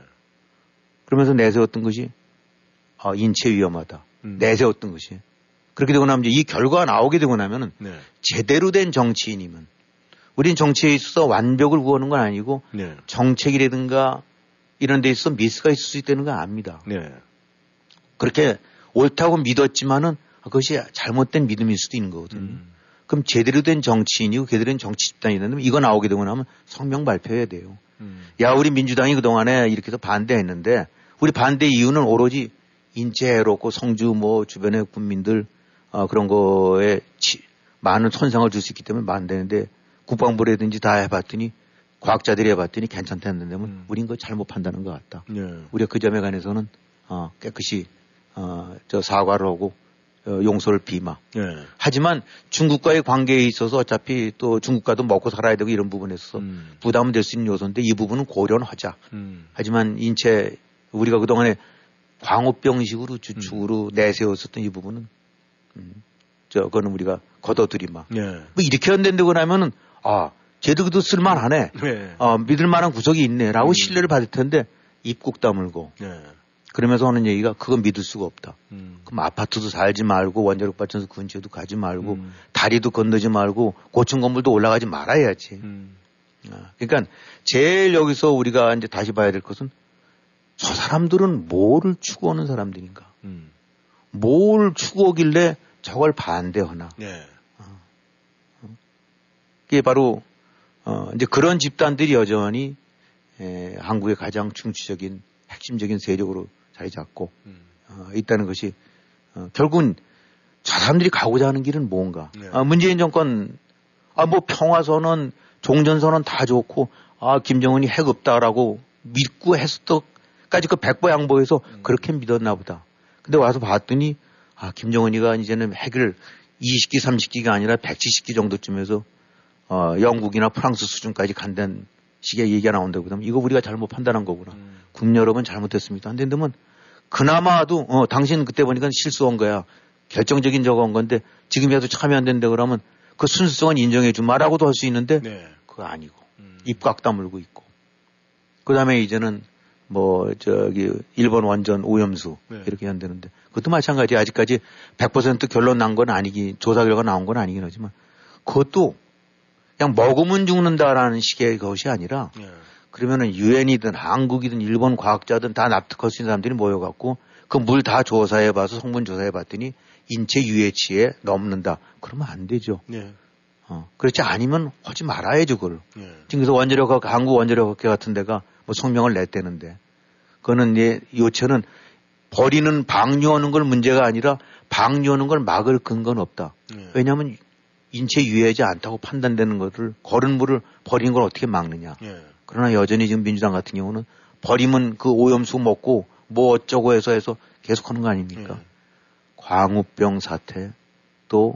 Speaker 2: 그러면서 내세웠던 것이 아, 인체 위험하다.
Speaker 1: 음.
Speaker 2: 내세웠던 것이. 그렇게 되고 나면 이제 이 결과가 나오게 되고 나면은
Speaker 1: 네.
Speaker 2: 제대로 된 정치인이면 우린 정치에 있어서 완벽을 구하는 건 아니고
Speaker 1: 네.
Speaker 2: 정책이라든가 이런 데 있어서 미스가 있을 수 있다는 걸 압니다.
Speaker 1: 네.
Speaker 2: 그렇게 옳다고 믿었지만은 그것이 잘못된 믿음일 수도 있는 거거든요.
Speaker 1: 음.
Speaker 2: 그럼 제대로 된 정치인이고 제대로 된 정치 집단이 되면 이거 나오게 되고 나면 성명 발표해야 돼요.
Speaker 1: 음.
Speaker 2: 야, 우리 민주당이 그동안에 이렇게 해서 반대했는데 우리 반대 이유는 오로지 인체 해롭고 성주 뭐 주변의 국민들 어, 그런 거에 치- 많은 손상을 줄 수 있기 때문에 반대했는데 국방부라든지 다 해봤더니 과학자들이 해봤더니 괜찮다는데 음. 우린 그거 잘못 판단한 것 같다.
Speaker 1: 네.
Speaker 2: 우리가 그 점에 관해서는 어, 깨끗이 어, 저 사과를 하고 어, 용서를 비마.
Speaker 1: 네.
Speaker 2: 하지만 중국과의 관계에 있어서 어차피 또 중국과도 먹고 살아야 되고 이런 부분에 있어서
Speaker 1: 음.
Speaker 2: 부담은 될 수 있는 요소인데 이 부분은 고려는 하자.
Speaker 1: 음.
Speaker 2: 하지만 인체 우리가 그동안에 광우병식으로 주축으로 내세웠었던 이 부분은 음, 저거는 우리가 걷어들이마.
Speaker 1: 네.
Speaker 2: 뭐 이렇게 한다고 나면은 아 쟤도 그도 쓸만하네.
Speaker 1: 네.
Speaker 2: 어, 믿을 만한 구석이 있네라고 신뢰를 받을 텐데 입국 다물고
Speaker 1: 네.
Speaker 2: 그러면서 하는 얘기가 그건 믿을 수가 없다.
Speaker 1: 음.
Speaker 2: 그럼 아파트도 살지 말고 원자력 발전소 근처에도 가지 말고
Speaker 1: 음.
Speaker 2: 다리도 건너지 말고 고층 건물도 올라가지 말아야지.
Speaker 1: 음.
Speaker 2: 아, 그러니까 제일 여기서 우리가 이제 다시 봐야 될 것은 저 사람들은 뭐를 추구하는 사람들인가?
Speaker 1: 음.
Speaker 2: 뭘 추구하길래 저걸 반대하나?
Speaker 1: 네.
Speaker 2: 그게 바로 어 이제 그런 집단들이 여전히 에, 한국의 가장 중추적인 핵심적인 세력으로 자리 잡고
Speaker 1: 음.
Speaker 2: 어, 있다는 것이 어, 결국은 저 사람들이 가고자 하는 길은 뭔가.
Speaker 1: 네.
Speaker 2: 아, 문재인 정권 아 뭐 평화선언, 종전선언 다 좋고 아 김정은이 핵 없다라고 믿고 했었까지 그 백보 양보해서
Speaker 1: 음.
Speaker 2: 그렇게 믿었나 보다. 근데 와서 봤더니 아 김정은이가 이제는 핵을 20기, 30기가 아니라 170기 정도쯤에서 어, 영국이나 프랑스 수준까지 간다는 식의 얘기가 나온다고 그러면 이거 우리가 잘못 판단한 거구나.
Speaker 1: 음.
Speaker 2: 국민 여러분 잘못했습니다. 안 된다면 그나마도 어, 당신 그때 보니까 실수한 거야. 결정적인 저거 한 건데 지금이라도 참여 안 된다 그러면 그 순수성은 인정해 주마라고도 할 수 있는데
Speaker 1: 네.
Speaker 2: 그거 아니고 입꽉 다물고 있고 그다음에 이제는 뭐 저기 일본 원전 오염수
Speaker 1: 네.
Speaker 2: 이렇게 한다는데 그것도 마찬가지 아직까지 100% 결론 난 건 아니기 조사 결과 나온 건 아니긴 하지만 그것도 그냥 먹으면 죽는다라는 식의 것이 아니라
Speaker 1: 네.
Speaker 2: 그러면은 유엔이든 한국이든 일본 과학자든 다 납득할 수 있는 사람들이 모여갖고 그 물 다 조사해 봐서 성분 조사해 봤더니 인체 유해치에 넘는다. 그러면 안 되죠.
Speaker 1: 네.
Speaker 2: 어, 그렇지 아니면 하지 말아야죠, 그걸.
Speaker 1: 네.
Speaker 2: 지금 그래서 원자력, 한국 원자력 학회 같은 데가 뭐 성명을 냈대는데 그거는 예, 요체는 버리는 방류하는 걸 문제가 아니라 방류하는 걸 막을 근거는 없다.
Speaker 1: 네.
Speaker 2: 왜냐하면 인체 유해하지 않다고 판단되는 것을 거른 물을 버리는 걸 어떻게 막느냐.
Speaker 1: 네.
Speaker 2: 그러나 여전히 지금 민주당 같은 경우는 버리면 그 오염수 먹고 뭐 어쩌고 해서 해서 계속 하는 거 아닙니까? 광우병 사태, 또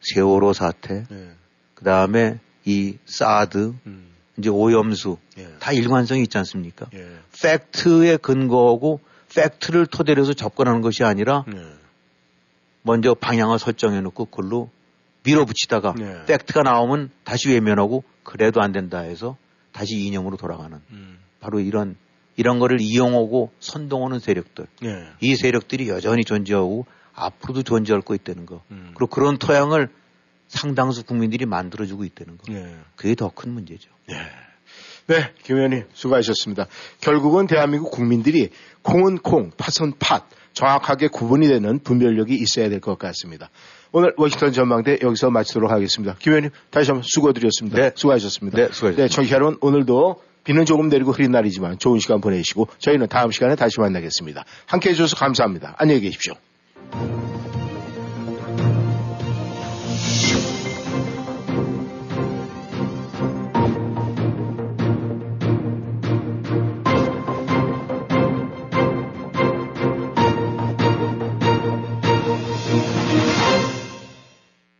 Speaker 2: 세월호 사태,
Speaker 1: 네.
Speaker 2: 그 다음에 이 사드,
Speaker 1: 음.
Speaker 2: 이제 오염수,
Speaker 1: 예.
Speaker 2: 다 일관성이 있지 않습니까?
Speaker 1: 예.
Speaker 2: 팩트에 근거하고 팩트를 토대로 해서 접근하는 것이 아니라
Speaker 1: 네.
Speaker 2: 먼저 방향을 설정해 놓고 그걸로 밀어붙이다가
Speaker 1: 네.
Speaker 2: 팩트가 나오면 다시 외면하고 그래도 안 된다 해서 다시 이념으로 돌아가는
Speaker 1: 음.
Speaker 2: 바로 이런 이런 거를 이용하고 선동하는 세력들
Speaker 1: 네.
Speaker 2: 이 세력들이 여전히 존재하고 앞으로도 존재할 거 있다는 거
Speaker 1: 음.
Speaker 2: 그리고 그런 토양을 상당수 국민들이 만들어주고 있다는 거
Speaker 1: 네.
Speaker 2: 그게 더 큰 문제죠.
Speaker 1: 네, 김 의원님 수고하셨습니다. 결국은 대한민국 국민들이 콩은 콩, 팥은 팥, 정확하게 구분이 되는 분별력이 있어야 될 것 같습니다. 오늘 워싱턴 전망대 여기서 마치도록 하겠습니다. 김 의원님 다시 한번 수고드렸습니다.
Speaker 2: 네.
Speaker 1: 수고하셨습니다.
Speaker 2: 네, 수고하셨습니다.
Speaker 1: 네, 청취자 여러분 오늘도 비는 조금 내리고 흐린 날이지만 좋은 시간 보내시고 저희는 다음 시간에 다시 만나겠습니다. 함께 해 주셔서 감사합니다. 안녕히 계십시오.